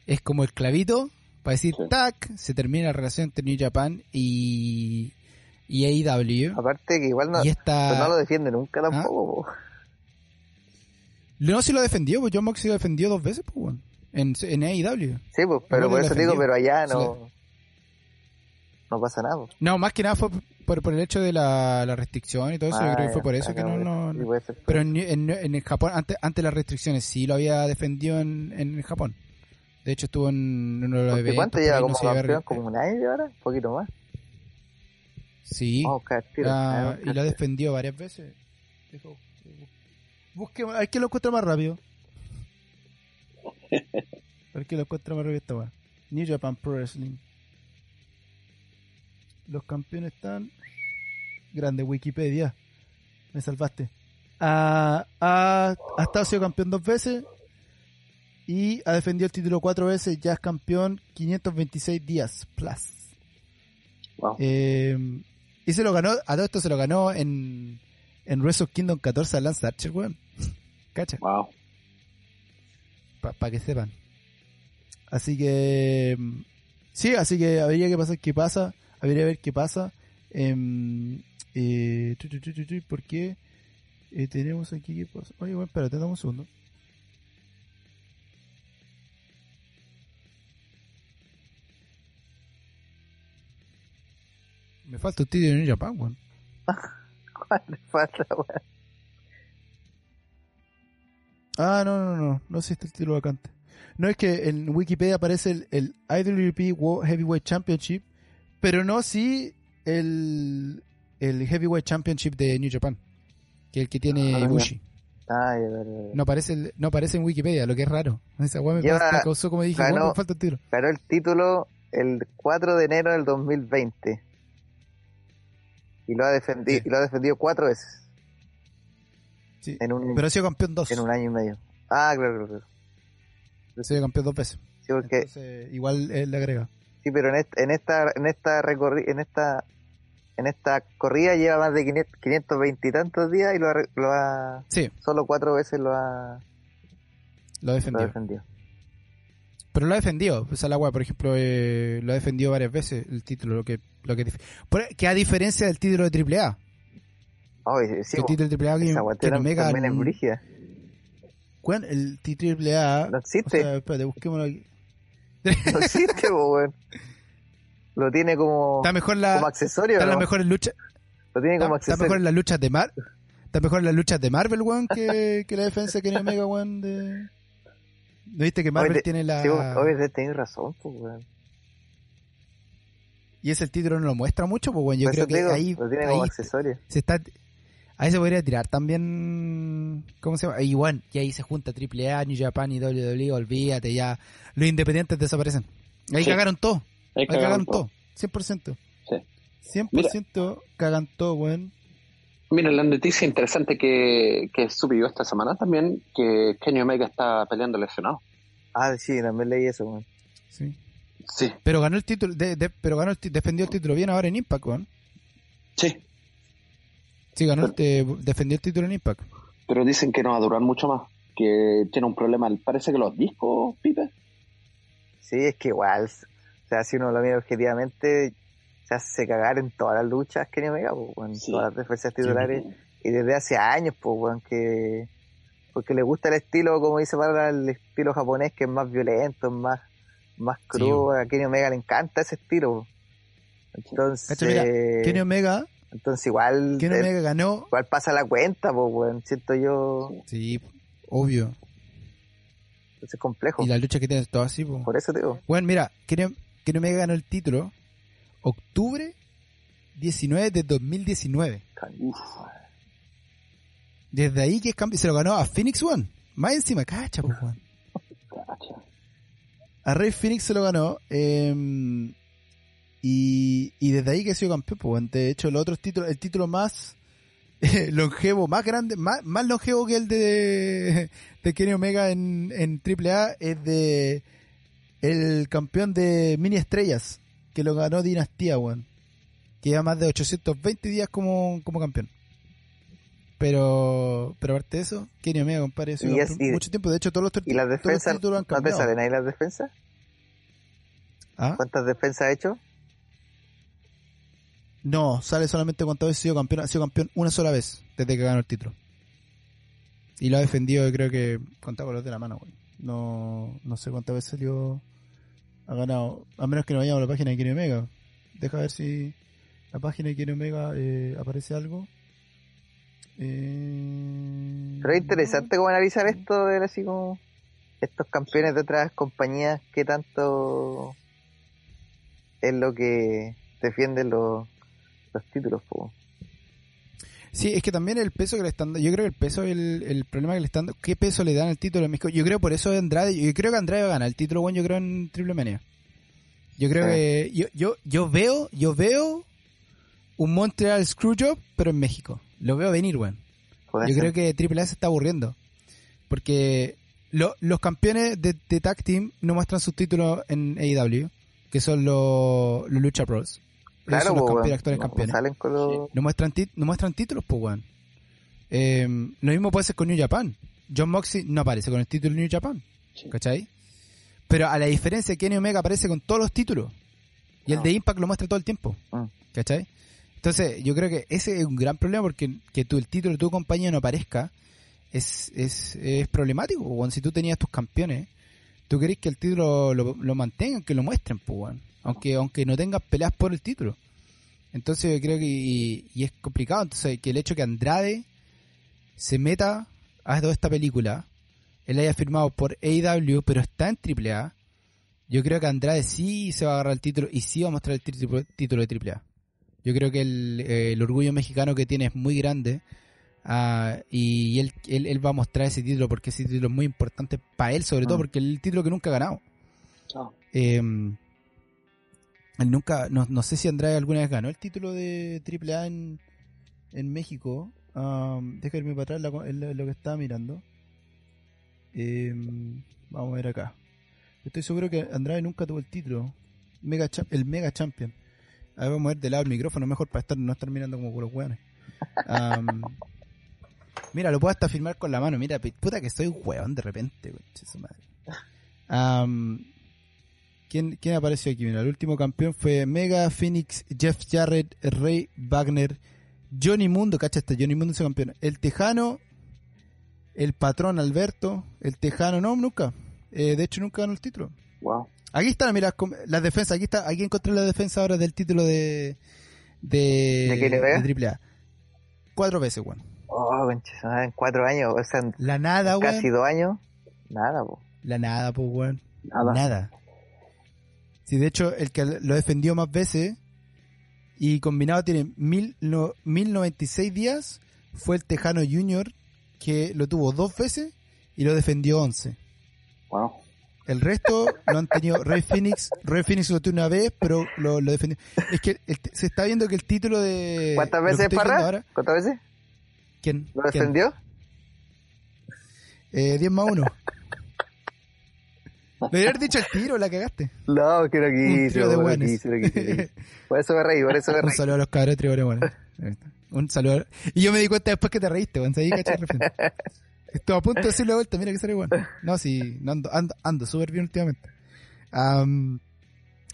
Speaker 1: es como el clavito para decir,
Speaker 3: Sí.
Speaker 1: tac, se termina la relación entre New Japan y, y AEW.
Speaker 2: Aparte que igual no,
Speaker 1: esta...
Speaker 2: no lo defiende nunca
Speaker 1: ¿Ah?
Speaker 2: tampoco. po.
Speaker 1: No, si lo defendió, pues John Moxley lo defendió dos veces, pues, en, en AEW.
Speaker 2: Sí, pues, pero por eso digo,
Speaker 1: defendió.
Speaker 2: pero allá
Speaker 1: Sí.
Speaker 2: No, no pasa nada.
Speaker 1: No, más que nada fue por, por el hecho de la, la restricción y todo eso. yo
Speaker 2: Ah,
Speaker 1: creo que fue
Speaker 2: ya,
Speaker 1: por eso que no, no. Pero en, en, en el Japón, antes, antes de las restricciones, sí lo había defendido en, en el Japón. De hecho, estuvo en uno de los
Speaker 2: Porque
Speaker 1: eventos.
Speaker 2: ¿Cuánto lleva
Speaker 1: no
Speaker 2: como
Speaker 1: ver-
Speaker 2: campeón? ¿Como un año ahora? ¿Un poquito más?
Speaker 1: Sí, ah,
Speaker 2: Ah,
Speaker 1: y lo ha defendido varias veces. Busque, hay que lo encuentra más rápido. *laughs* Hay que lo encuentra más rápido esta weá. New Japan Pro Wrestling. Los campeones están. Grande Wikipedia. Me salvaste. Ha, ha, ha estado sido campeón dos veces. Y ha defendido el título cuatro veces. Ya es campeón 526 días. Plus.
Speaker 3: Wow.
Speaker 1: Eh, y se lo ganó, a todo esto se lo ganó en, en Wrestle Kingdom 14 a Lance Archer, weón. *laughs* Cacha,
Speaker 3: Wow.
Speaker 1: para que sepan. Así que, mm, sí, así que habría que pasar qué pasa, habría que ver qué pasa. Em, eh, tu, tu, tu, tu, tu, porque eh, tenemos aquí qué pasa. Oye, bueno, espérate, dame un segundo. Me falta de New Japan, weón. *laughs*
Speaker 2: ¿Cuál le falta, weón?
Speaker 1: Ah, no, no, no, no sé si está el título vacante. No es que en Wikipedia aparece el, el IWGP World Heavyweight Championship, pero no sí el, el Heavyweight Championship de New Japan, que es el que tiene
Speaker 2: Ah.
Speaker 1: Ibushi.
Speaker 2: Ya.
Speaker 1: No aparece, el- no aparece en Wikipedia, lo que es raro. Esa weá me, me causó como dije,
Speaker 2: ganó-
Speaker 1: me falta el título.
Speaker 2: Ganó el título el 4 de enero del 2020. Y lo ha defendido,
Speaker 1: Sí.
Speaker 2: y lo ha defendido cuatro veces.
Speaker 1: Sí.
Speaker 2: En un,
Speaker 1: Pero ha sido campeón dos.
Speaker 2: en un año y medio. Ah, claro, claro, claro.
Speaker 1: Ha sido campeón dos veces.
Speaker 2: Sí, porque,
Speaker 1: Entonces, igual él le agrega.
Speaker 2: Sí, pero en, est- en esta, en esta recorri- en esta, en esta corrida lleva más de 500 520 y tantos días y lo ha, lo ha-
Speaker 1: Sí,
Speaker 2: solo cuatro veces lo ha,
Speaker 1: lo ha
Speaker 2: lo
Speaker 1: defendido. Pero lo ha defendido. O sea, la weá, por ejemplo, eh, lo ha defendido varias veces el título. Lo que, lo que, que a diferencia del título de AAA.
Speaker 2: Sí,
Speaker 1: que el título de AAA que, que
Speaker 2: guatera
Speaker 1: Omega
Speaker 2: también es brígida.
Speaker 1: ¿cuál? El de AAA.
Speaker 2: No
Speaker 1: O
Speaker 2: existe,
Speaker 1: sea, espérate, busquémoslo aquí. *laughs*
Speaker 2: no *laughs* existe, weón. Lo tiene como,
Speaker 1: Está mejor la,
Speaker 2: como accesorio,
Speaker 1: está
Speaker 2: ¿no?
Speaker 1: mejores luchas.
Speaker 2: Lo tiene
Speaker 1: Está,
Speaker 2: como
Speaker 1: está
Speaker 2: accesorio.
Speaker 1: mejor en las luchas de Mar. Está mejor en las luchas de Marvel, weón, que, que la defensa de Kenny Omega, weón, de... ¿No viste que Marvel tiene la...
Speaker 2: Sí, oye, tenés razón, pues, weón.
Speaker 1: Y ese el título no lo muestra mucho, pues, weón. Yo
Speaker 2: Por
Speaker 1: creo que
Speaker 2: digo,
Speaker 1: ahí,
Speaker 2: lo tiene
Speaker 1: ahí
Speaker 2: como accesorio.
Speaker 1: se está ahí se podría tirar también ¿cómo se llama? y bueno y ahí se junta AAA, New Japan y WWE olvídate ya los independientes desaparecen ahí
Speaker 3: Sí.
Speaker 1: cagaron todo
Speaker 3: Ahí
Speaker 1: ahí
Speaker 3: cagaron
Speaker 1: cagaron
Speaker 3: todo.
Speaker 1: todo 100%
Speaker 3: Sí.
Speaker 1: 100% cagan todo weón
Speaker 3: Mira, la noticia interesante que, que supe yo esta semana también, que Kenny Omega está peleando lesionado.
Speaker 2: Ah, sí, también leí eso, weón.
Speaker 1: sí
Speaker 3: Sí,
Speaker 1: pero ganó el título de, de- pero ganó el defendió el título bien ahora en Impact weón
Speaker 3: sí.
Speaker 1: Sí ganó el- eh, defendió el título en Impact
Speaker 3: Pero dicen que no va a durar mucho más, que tiene un problema. Parece que los discos, Pipe.
Speaker 2: Sí, es que igual, o sea, si uno lo mira objetivamente, se hace cagar en todas las luchas que Omega, pues, weón, en
Speaker 3: Sí.
Speaker 2: todas las defensas titulares, y desde hace años, pues, que, porque le gusta el estilo, como dice para el estilo japonés, que es más violento, es más, más crudo, a Kenny Omega le encanta ese estilo, entonces,
Speaker 1: Cacha, mira, Kenny Omega
Speaker 2: entonces igual, eh,
Speaker 1: Omega ganó
Speaker 2: igual pasa la cuenta, pues, weón, siento yo,
Speaker 1: sí obvio
Speaker 2: es complejo,
Speaker 1: y la lucha que tiene todo así pues
Speaker 2: por eso te digo,
Speaker 1: Bueno, mira, Kenny, Kenny Omega ganó el título octubre 19 de 2019.
Speaker 3: Uf,
Speaker 1: Desde ahí que es campeón, se lo ganó a Phoenix One. Más encima, cacha, pues, weón. *laughs*
Speaker 3: cacha.
Speaker 1: A Rey Phoenix se lo ganó. eh, y, y desde ahí que ha sido campeón, pues. De hecho, el otro título, el título más *laughs* longevo, más grande, más, más longevo que el de, *laughs* de Kenny Omega en, en AAA es de el campeón de mini estrellas que lo ganó Dinastía, weón. Que lleva más de 820 días como, como campeón. Pero, pero aparte de eso, Kenny Omega, compadre, ha sido
Speaker 2: Y
Speaker 1: mucho tiempo. De hecho, todos los,
Speaker 2: ¿Y las
Speaker 1: todos los
Speaker 2: defensas?
Speaker 1: títulos han
Speaker 2: ¿No te
Speaker 1: cambiado.
Speaker 2: salen ahí las defensas?
Speaker 1: ¿Ah?
Speaker 2: ¿Cuántas defensas ha hecho?
Speaker 1: No, sale solamente cuántas veces ha sido campeón. Ha sido campeón una sola vez desde que ganó el título. Y lo ha defendido, creo que contado con los de la mano, güey. No, no sé cuántas veces salió. Ha ganado. A menos que no vayamos a la página de Kenny Omega. Deja ver si la página de Kenny Omega eh, aparece algo. Eh,
Speaker 2: Pero es interesante como analizar esto de así como estos campeones de otras compañías que tanto es lo que defienden los, los títulos. po.
Speaker 1: Sí, es que también el peso que le están dando, yo creo que el peso, el, el problema que le están dando, ¿qué peso le dan al título de México? Yo creo por eso Andrade, yo creo que Andrade va a ganar el título, bueno, yo creo en Triple Mania. Yo creo
Speaker 2: Sí.
Speaker 1: que, yo, yo, yo veo, yo veo un Montreal Screwjob, pero en México. Lo veo venir, weón. Yo
Speaker 2: ser.
Speaker 1: creo que Triple A se está aburriendo. Porque lo- los campeones de, de Tag Team no muestran sus títulos en AEW, que son los, los Lucha Bros.
Speaker 2: Claro,
Speaker 1: son los
Speaker 2: po,
Speaker 1: campeones,
Speaker 2: weón.
Speaker 1: actuales
Speaker 2: No- no
Speaker 1: campeones.
Speaker 2: salen con los...
Speaker 1: No muestran, no muestran títulos, pues, weón. Eh, lo mismo puede ser con New Japan. John Moxley no aparece con el título de New Japan.
Speaker 3: Sí.
Speaker 1: ¿Cachai? Pero a la diferencia, Kenny Omega aparece con todos los títulos. Y el
Speaker 3: Ah.
Speaker 1: de Impact lo muestra todo el tiempo.
Speaker 2: Mm.
Speaker 1: ¿Cachai? Entonces, yo creo que ese es un gran problema porque que tu, el título de tu compañía no aparezca es, es, es problemático. weón. Si tú tenías tus campeones, tú querés que el título lo, lo mantengan, que lo muestren, pues. Aunque, aunque no tengas peleas por el título. Entonces, yo creo que y, y es complicado. Entonces, que el hecho que Andrade se meta a toda esta película, él haya firmado por AEW, pero está en AAA, yo creo que Andrade sí se va a agarrar el título y sí va a mostrar el título, de AAA. Yo creo que el, eh, el orgullo mexicano que tiene es muy grande ah, y él, él, él va a mostrar ese título porque ese título es muy importante para él, sobre todo
Speaker 2: Mm.
Speaker 1: porque es el título que nunca ha ganado.
Speaker 3: Ah,
Speaker 1: Eh, nunca, no, no sé si Andrade alguna vez ganó el título de AAA en, en México. Um, deja irme para atrás la- lo, que estaba mirando. Eh, vamos a ver acá. Estoy seguro que Andrade nunca tuvo el título. Mega el Mega Champion. A ver, vamos a ver de lado el micrófono mejor para estar no estar mirando como puros hueones. Um, *laughs* mira, lo puedo hasta filmar con la mano. Mira, puta que soy un hueón de repente. su madre. ¿Quién, ¿Quién apareció aquí? Mira, el último campeón fue Mega Phoenix, Jeff Jarrett, Ray Wagner, Johnny Mundo, cacha este, Johnny Mundo es campeón. El Tejano, el patrón Alberto, el Tejano, no, nunca. Eh, de hecho, nunca ganó el título.
Speaker 3: wow.
Speaker 1: Aquí están, mira, las defensas. Aquí está, aquí encontré la defensa ahora del título de de,
Speaker 2: ¿De
Speaker 1: de AAA. Cuatro veces, weón.
Speaker 2: Oh, en cuatro años, o sea, en
Speaker 1: La nada,
Speaker 2: casi dos años, nada, po.
Speaker 1: La nada, pues, weón.
Speaker 3: Nada.
Speaker 1: Nada. Sí, de hecho, el que lo defendió más veces y combinado tiene mil, no, 1096 días fue el Tejano Junior que lo tuvo dos veces y lo defendió 11.
Speaker 3: Wow.
Speaker 1: El resto lo han tenido *laughs* Ray Phoenix. Ray Phoenix lo tuvo una vez, pero lo, lo defendió. Es que el- se está viendo que el título de.
Speaker 2: ¿Cuántas veces, Parra?
Speaker 1: ahora-
Speaker 2: ¿Cuántas veces?
Speaker 1: ¿Quién?
Speaker 2: ¿Lo
Speaker 1: ¿Quién?
Speaker 2: defendió?
Speaker 1: Eh, 10 más 1. Debería haber dicho el tiro, la cagaste.
Speaker 2: No, que no
Speaker 1: Un
Speaker 2: quise,
Speaker 1: buenos.
Speaker 2: quise, no quise. *laughs* Por eso me reí, por eso me
Speaker 1: Un
Speaker 2: reí.
Speaker 1: saludo a los cabros de Tribune. Un saludo. Y yo me di cuenta después que te reíste, weón. Estuve a punto de decirle de vuelta, mira que sale bueno. No, sí, no ando, ando, ando súper bien últimamente. Am,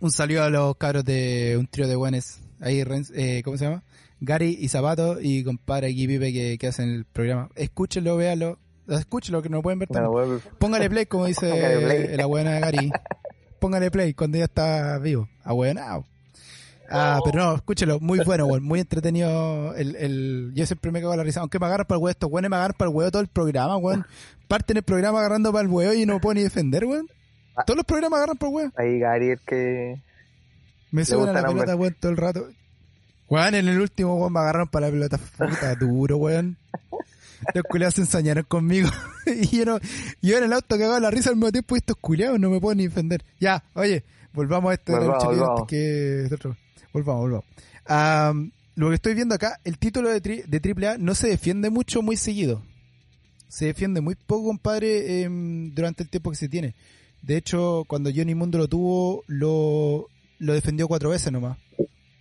Speaker 1: un saludo a los cabros de un trío de buenos. Ahí, eh, ¿cómo se llama? Gary y Zapato y compadre aquí Pipe que, que hacen el programa. Escúchenlo, véanlo. Escúchenlo que no lo pueden ver también. Póngale play, como dice *laughs* la buena Gary. *laughs* Póngale play cuando ya está vivo. Abuenao. Ah, pero no, escúchelo, muy bueno, weón, muy entretenido el, el, yo siempre me cago en la risa, aunque me agarran para el huevo, estos weones me agarran para el huevo todo el programa, weón. Parten el programa agarrando para el huevo y no puedo ni defender, weón. Todos los programas agarran para el huevo.
Speaker 2: ahí Gary el que...
Speaker 1: Me suben a la pelota, weón, todo el rato. Weón, en el último, weón, me agarraron para la pelota, puta, duro, weón. Los culiados se ensañaron conmigo. *laughs* y yo no, yo en el auto cagaba la risa al mismo tiempo y estos culiados no me puedo ni defender. Ya, oye, volvamos a la
Speaker 2: Volvamos, volvamos.
Speaker 1: que este otro. Volvamos, volvamos. Am, lo que estoy viendo acá, el título de, tri- de AAA no se defiende mucho, muy seguido. Se defiende muy poco, compadre, em, durante el tiempo que se tiene. De hecho, cuando Johnny Mundo lo tuvo, lo lo defendió cuatro veces nomás.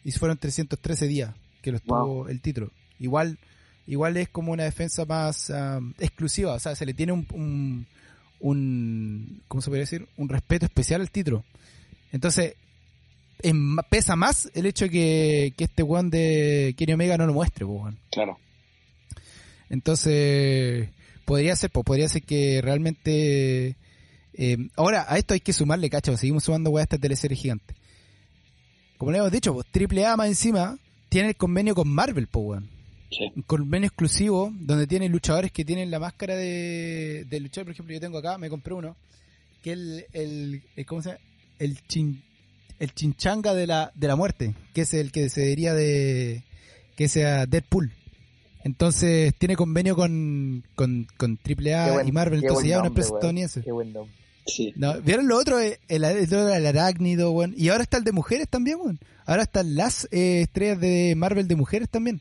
Speaker 1: Y fueron 313 días que lo estuvo el título. Igual, igual es como una defensa más um, exclusiva, o sea, se le tiene un, un, un, ¿cómo se puede decir? Un respeto especial al título. Entonces, pesa más el hecho que, que este weón de Kenny Omega no lo muestre, weón.
Speaker 3: Claro.
Speaker 1: Entonces, podría ser, pues, podría ser que realmente... Eh, ahora, a esto hay que sumarle, cacho, seguimos sumando weón a esta teleserie gigante. Como le hemos dicho, pues, Triple A más encima tiene el convenio con Marvel, pues, weón. Un convenio exclusivo donde tiene luchadores que tienen la máscara de, de luchador. Por ejemplo, yo tengo acá, me compré uno, que es el, el, ¿cómo se llama? El chin, el chinchanga de la, de la muerte, que es el que se diría de, que sea Deadpool. Entonces tiene convenio con, con, con AAA y Marvel, entonces ya una empresa estadounidense.
Speaker 2: Qué buen nombre.
Speaker 1: Sí. No, ¿Vieron lo otro? El, el, el, arácnido, bueno. Y ahora está el de mujeres también, bueno. Ahora están las eh, estrellas de Marvel de mujeres también.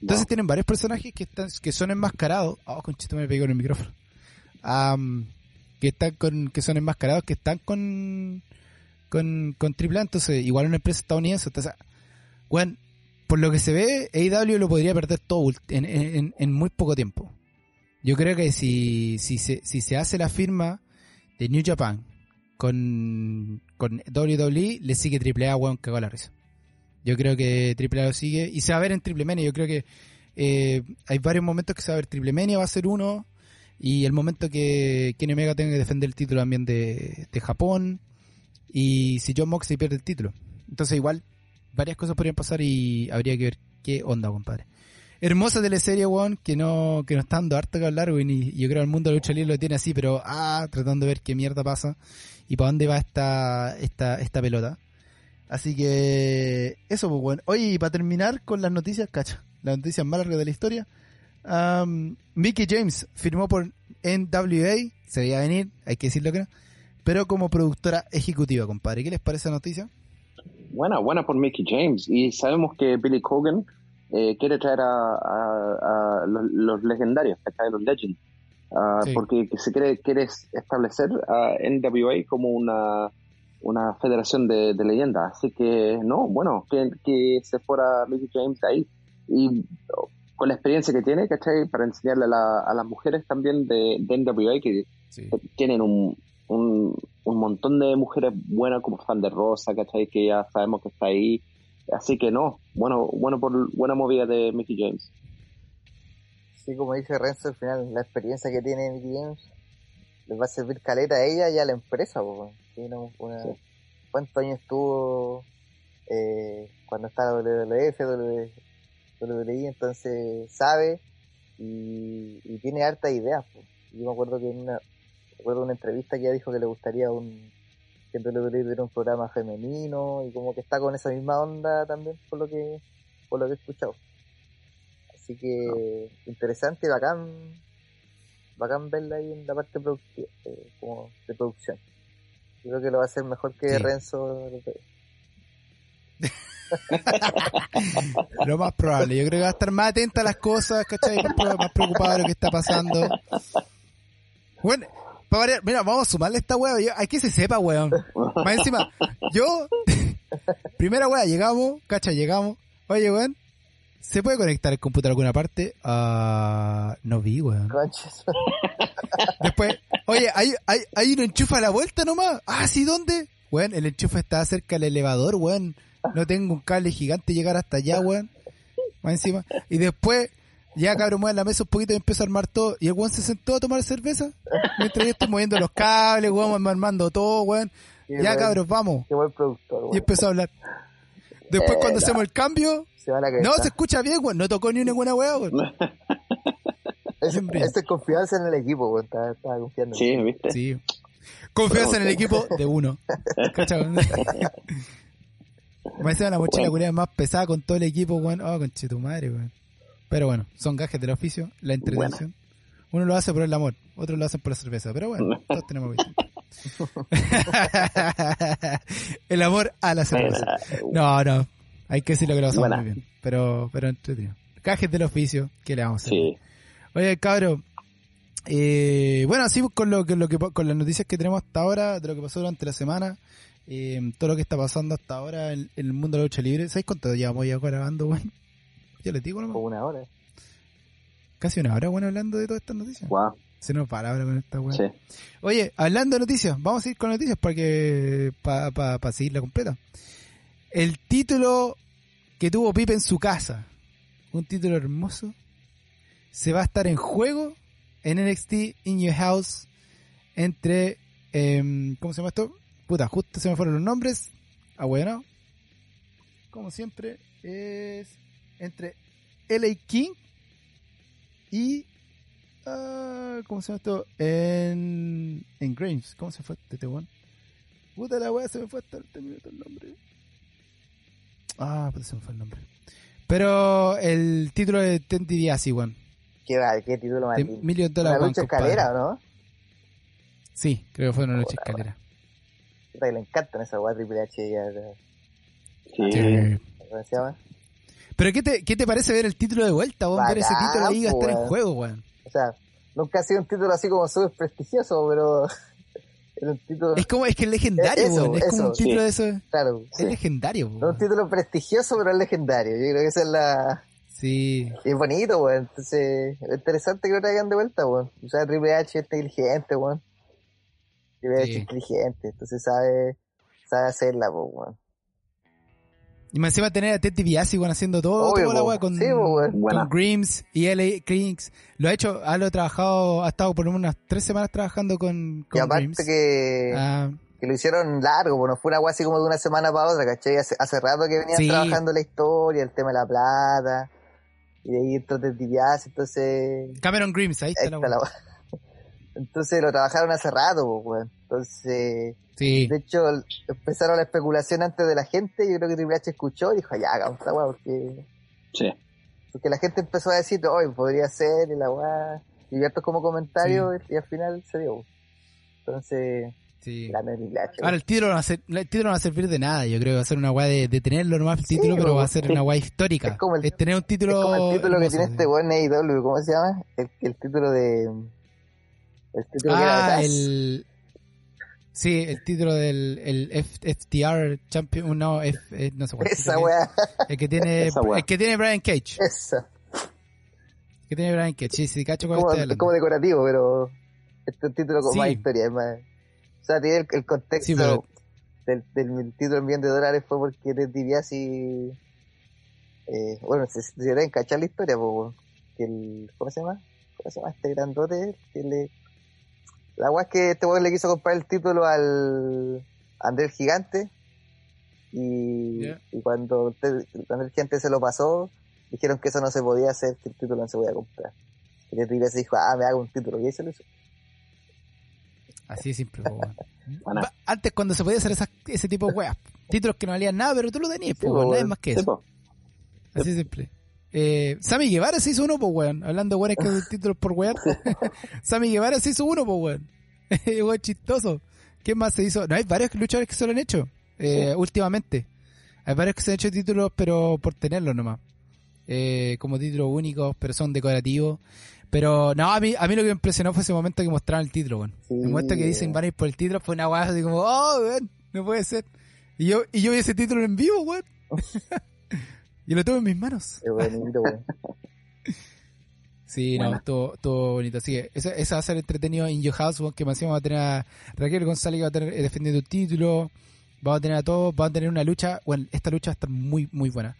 Speaker 1: Entonces tienen varios personajes que están que son enmascarados. Oh, conchito me pegó en el micrófono. que están con que son enmascarados, que están con con con AAA, entonces igual una empresa estadounidense, entonces bueno, por lo que se ve, AEW lo podría perder todo en, en, muy poco tiempo. Yo creo que si, si, se, si se hace la firma de New Japan con, con WWE, le sigue AAA, weón, cagó la risa. Yo creo que AAA lo sigue y se va a ver en Triple Mania. Yo creo que eh, hay varios momentos que se va a ver Triple Mania, va a ser uno. Y el momento que Kenny Omega tenga que defender el título también de, de Japón. Y si John Moxley pierde el título. Entonces igual varias cosas podrían pasar y habría que ver qué onda, compadre. Hermosa teleserie, weón, que no, que no está dando harto que hablar, weón, y yo creo que el mundo de lucha libre lo tiene así, pero ah, tratando de ver qué mierda pasa y para dónde va esta, esta, esta pelota. Así que eso, pues, weón. Oye, y para terminar con las noticias, cacha, las noticias más largas de la historia. Um, Mickey James firmó por NWA, se veía venir, hay que decirlo que no, pero como productora ejecutiva, compadre. ¿Qué les parece esa noticia?
Speaker 3: buena, buena por Mickey James. Y sabemos que Billy Corgan eh, quiere traer a, los, legendarios, a los Legends. Ah, porque se quiere, quiere establecer a NWA como una, una federación de, leyendas. Así que, no, bueno, que, que se fuera Mickey James ahí. Y con la experiencia que tiene, ¿cachai? Para enseñarle a, las mujeres también de, de NWA que tienen un, un, un montón de mujeres buenas como fan de Rosa, ¿cachai? Que ya sabemos que está ahí. Así que no, bueno, bueno por buena movida de Mickey James.
Speaker 2: Sí, como dice Renzo, al final la experiencia que tiene Mickey James les va a servir caleta a ella y a la empresa. ¿Cuántos años estuvo eh, cuando estaba WWF, WWE? Entonces sabe y, tiene harta ideas. Yo me acuerdo que en una, recuerdo una entrevista que ella dijo que le gustaría un que le un programa femenino y como que está con esa misma onda también por lo que por lo que he escuchado. Así que interesante bacán bacán verla ahí en la parte productiva, eh, como de producción yo creo que lo va a hacer mejor que Renzo *laughs*
Speaker 1: lo más probable yo creo que va a estar más atenta a las cosas ¿cachai? más, preocupado de lo que está pasando bueno mira, vamos a sumarle esta weá. Hay que se sepa, weón. Más encima, yo, *laughs* primera weá, llegamos, cacha, llegamos. Oye, weón, ¿se puede conectar el computador a alguna parte? Ah, no vi, weón. Después, oye, hay, hay, hay un enchufe a la vuelta nomás. Ah, ¿sí? ¿Dónde? Weón, el enchufe está cerca del elevador, weón. No tengo un cable gigante llegar hasta allá, weón. Más encima. Y después, ya cabrón, mueve la mesa un poquito y empezó a armar todo. Y el weón se sentó a tomar cerveza. Mientras yo estoy moviendo los cables, weón, armando todo, weón. ya cabros, vamos.
Speaker 2: Qué buen productor,
Speaker 1: Y empezó a hablar. Después cuando eh, hacemos el cambio, no, se escucha bien, weón. No tocó ni una buena weón, weón. *laughs*
Speaker 2: es, confianza en el equipo, weón. Estaba, confiando.
Speaker 3: Sí, viste.
Speaker 1: Sí. Confianza en el equipo de uno. *laughs* ¿Cachai? Me hace la mochila más pesada con todo el equipo, weón. Oh, conche tu madre, weón. Pero bueno, son gajes del oficio, la entretención. Uno lo hace por el amor, otros lo hacen por la cerveza, pero bueno, todos tenemos *laughs* el amor a la cerveza. No, no, hay que decirlo que lo hacemos muy bien, pero, pero entretenido. Gajes del oficio, ¿qué le vamos a hacer? Sí. Oye, cabro, eh, bueno, así con lo, que, lo que con las noticias que tenemos hasta ahora, de lo que pasó durante la semana, eh, todo lo que está pasando hasta ahora en, en el mundo de la lucha libre. ¿Sabes cuánto llevamos ya grabando, weón? *laughs* Yo les digo nomás.
Speaker 2: Como una hora.
Speaker 1: Casi una hora, bueno, hablando de todas estas noticias.
Speaker 3: Guau,
Speaker 1: Se nos palabra con esta weón.
Speaker 3: sí.
Speaker 1: Oye, hablando de noticias, vamos a ir con noticias para que para pa, pa seguirla completa. El título que tuvo Pipe en su casa, un título hermoso, se va a estar en juego en NXT In Your House entre, em, ¿cómo se llama esto? Puta, justo se me fueron los nombres. Ah, bueno. Como siempre, es entre LA King y Ah, ¿Cómo se llama esto? En, en Grange. ¿Cómo se fue este weón? Puta la weá, se me fue hasta el el nombre. Ah, pues se me fue el nombre. Pero el título de Ted DiBiase, weón.
Speaker 2: ¿Qué? ¿Qué título más
Speaker 1: De
Speaker 2: lindo?
Speaker 1: Million Dollar
Speaker 2: Una lucha escalera, ¿o no?
Speaker 1: Sí, creo que fue una noche
Speaker 2: Puta,
Speaker 1: escalera.
Speaker 2: Que le encantan esas weas Triple H. Ya, ya,
Speaker 3: Sí.
Speaker 1: Sí.
Speaker 2: ¿Cómo se llama?
Speaker 1: Pero ¿qué te, ¿qué te parece ver el título de vuelta, weón? Ver ese
Speaker 2: Bacán,
Speaker 1: título ahí va a estar en
Speaker 2: weón.
Speaker 1: juego, weón.
Speaker 2: O sea, nunca ha sido un título así como súper prestigioso, pero *laughs* era un título,
Speaker 1: Es como, es que es legendario,
Speaker 2: Eso,
Speaker 1: weón. Es como un
Speaker 2: eso,
Speaker 1: título
Speaker 3: sí.
Speaker 1: de eso.
Speaker 2: claro, sí.
Speaker 1: Es legendario,
Speaker 2: No es
Speaker 1: weón.
Speaker 2: un título prestigioso, pero es legendario. Yo creo que esa es la...
Speaker 1: Sí.
Speaker 2: y es bonito, weón. Entonces, es interesante que lo traigan de vuelta, weón. O sea, Triple H es inteligente, weón. Triple H es inteligente, entonces sabe, sabe hacerla, weón.
Speaker 1: Y más encima tener a Ted DiBiase, weón, haciendo todo,
Speaker 2: Obvio,
Speaker 1: toda la weá con,
Speaker 2: Sí,
Speaker 1: con. Grims y LA Kings. Lo ha hecho, ha, lo trabajado, ha estado por unas tres semanas trabajando con,
Speaker 2: Y
Speaker 1: con
Speaker 2: aparte
Speaker 1: Grims.
Speaker 2: que,
Speaker 1: Ah,
Speaker 2: que lo hicieron largo, pues no fue una weá así como de una semana para otra, ¿cachai? Hace, hace rato que venían
Speaker 1: Sí.
Speaker 2: trabajando la historia, el tema de la plata, y de ahí entró Ted DiBiase, entonces...
Speaker 1: Cameron Grims, ahí
Speaker 2: Ahí
Speaker 1: está,
Speaker 2: está
Speaker 1: la. *laughs*
Speaker 2: Entonces lo trabajaron hace rato, weón. Entonces,
Speaker 1: Sí,
Speaker 2: de hecho, empezaron la especulación antes de la gente. Yo creo que Triple H escuchó y dijo, ya, hagamos esta weá, porque,
Speaker 3: Sí.
Speaker 2: porque la gente empezó a decir, hoy podría ser, y la weá. Y como comentario, y al final se dio. Entonces,
Speaker 1: sí.
Speaker 2: H.
Speaker 1: Ahora el título, no va a ser, el título no va a servir de nada, yo creo que va a ser una weá de, de tenerlo nomás el
Speaker 2: Sí,
Speaker 1: título, pero
Speaker 2: po.
Speaker 1: va a ser una weá histórica.
Speaker 2: Es como el-
Speaker 1: tener un título.
Speaker 2: es como el título que tiene
Speaker 1: sí.
Speaker 2: este weón AEW, ¿cómo se llama? El, el título de... El título que era de
Speaker 1: Ah,
Speaker 2: Taz.
Speaker 1: el. Sí, el título del el F- FTR Champion, no, F, eh, no sé cuál.
Speaker 2: Esa weá,
Speaker 1: es. El que tiene, *laughs* el que tiene Brian Cage.
Speaker 2: esa.
Speaker 1: El que tiene Brian Cage, sí, sí, cacho
Speaker 2: Es
Speaker 1: cuál
Speaker 2: como, es como decorativo, pero este es título con
Speaker 1: Sí.
Speaker 2: más historia, es más. O sea, tiene el, el contexto
Speaker 1: Sí, pero-
Speaker 2: del, del título en millón de dólares fue porque Ted DiBiase, eh, bueno, se, se deben cachar la historia, pues, que el, ¿cómo se llama? ¿Cómo se llama este grandote? Que le, la weá es que este weón le quiso comprar el título al André el Gigante y, cuando Ted- André el Gigante se lo pasó, dijeron que eso no se podía hacer, que el título no se podía comprar. Y Ted DiBiase dijo, ah, me hago un título, y ahí se lo hizo.
Speaker 1: Así de simple. *laughs*
Speaker 3: Bueno.
Speaker 1: Antes cuando se podía hacer esas- ese tipo de weas. Títulos que no valían nada, pero tú lo tenías,
Speaker 2: Sí,
Speaker 1: po,
Speaker 2: po,
Speaker 1: weón, nada más que eso.
Speaker 3: po.
Speaker 1: Así de simple. Eh, Sammy Guevara se hizo uno, pues, weón. Hablando de weones que hacen *laughs* títulos por weón. *laughs* Sammy Guevara se hizo uno, pues, weón. weón chistoso. ¿Quién más se hizo? No, hay varios luchadores que se lo han hecho. eh, Últimamente. Hay varios que se han hecho títulos, pero por tenerlos nomás. Eh, como títulos únicos, pero son decorativos. Pero no, a mí, a mí lo que me impresionó fue ese momento que mostraron el título, weón.
Speaker 2: Sí,
Speaker 1: El momento que dicen van a ir por el título fue una weá así como, oh, weón, no puede ser. Y yo, y yo vi ese título en vivo, weón. *laughs* y lo tuve en mis manos.
Speaker 2: Es bonito, weón.
Speaker 1: Sí, no, estuvo, estuvo bonito. Así que eso, eso va a ser entretenido en Your House, weón, que más encima va a tener a Raquel González que va a tener eh, defendiendo el título. Va a tener a todos, va a tener una lucha. Bueno, esta lucha está muy, muy buena.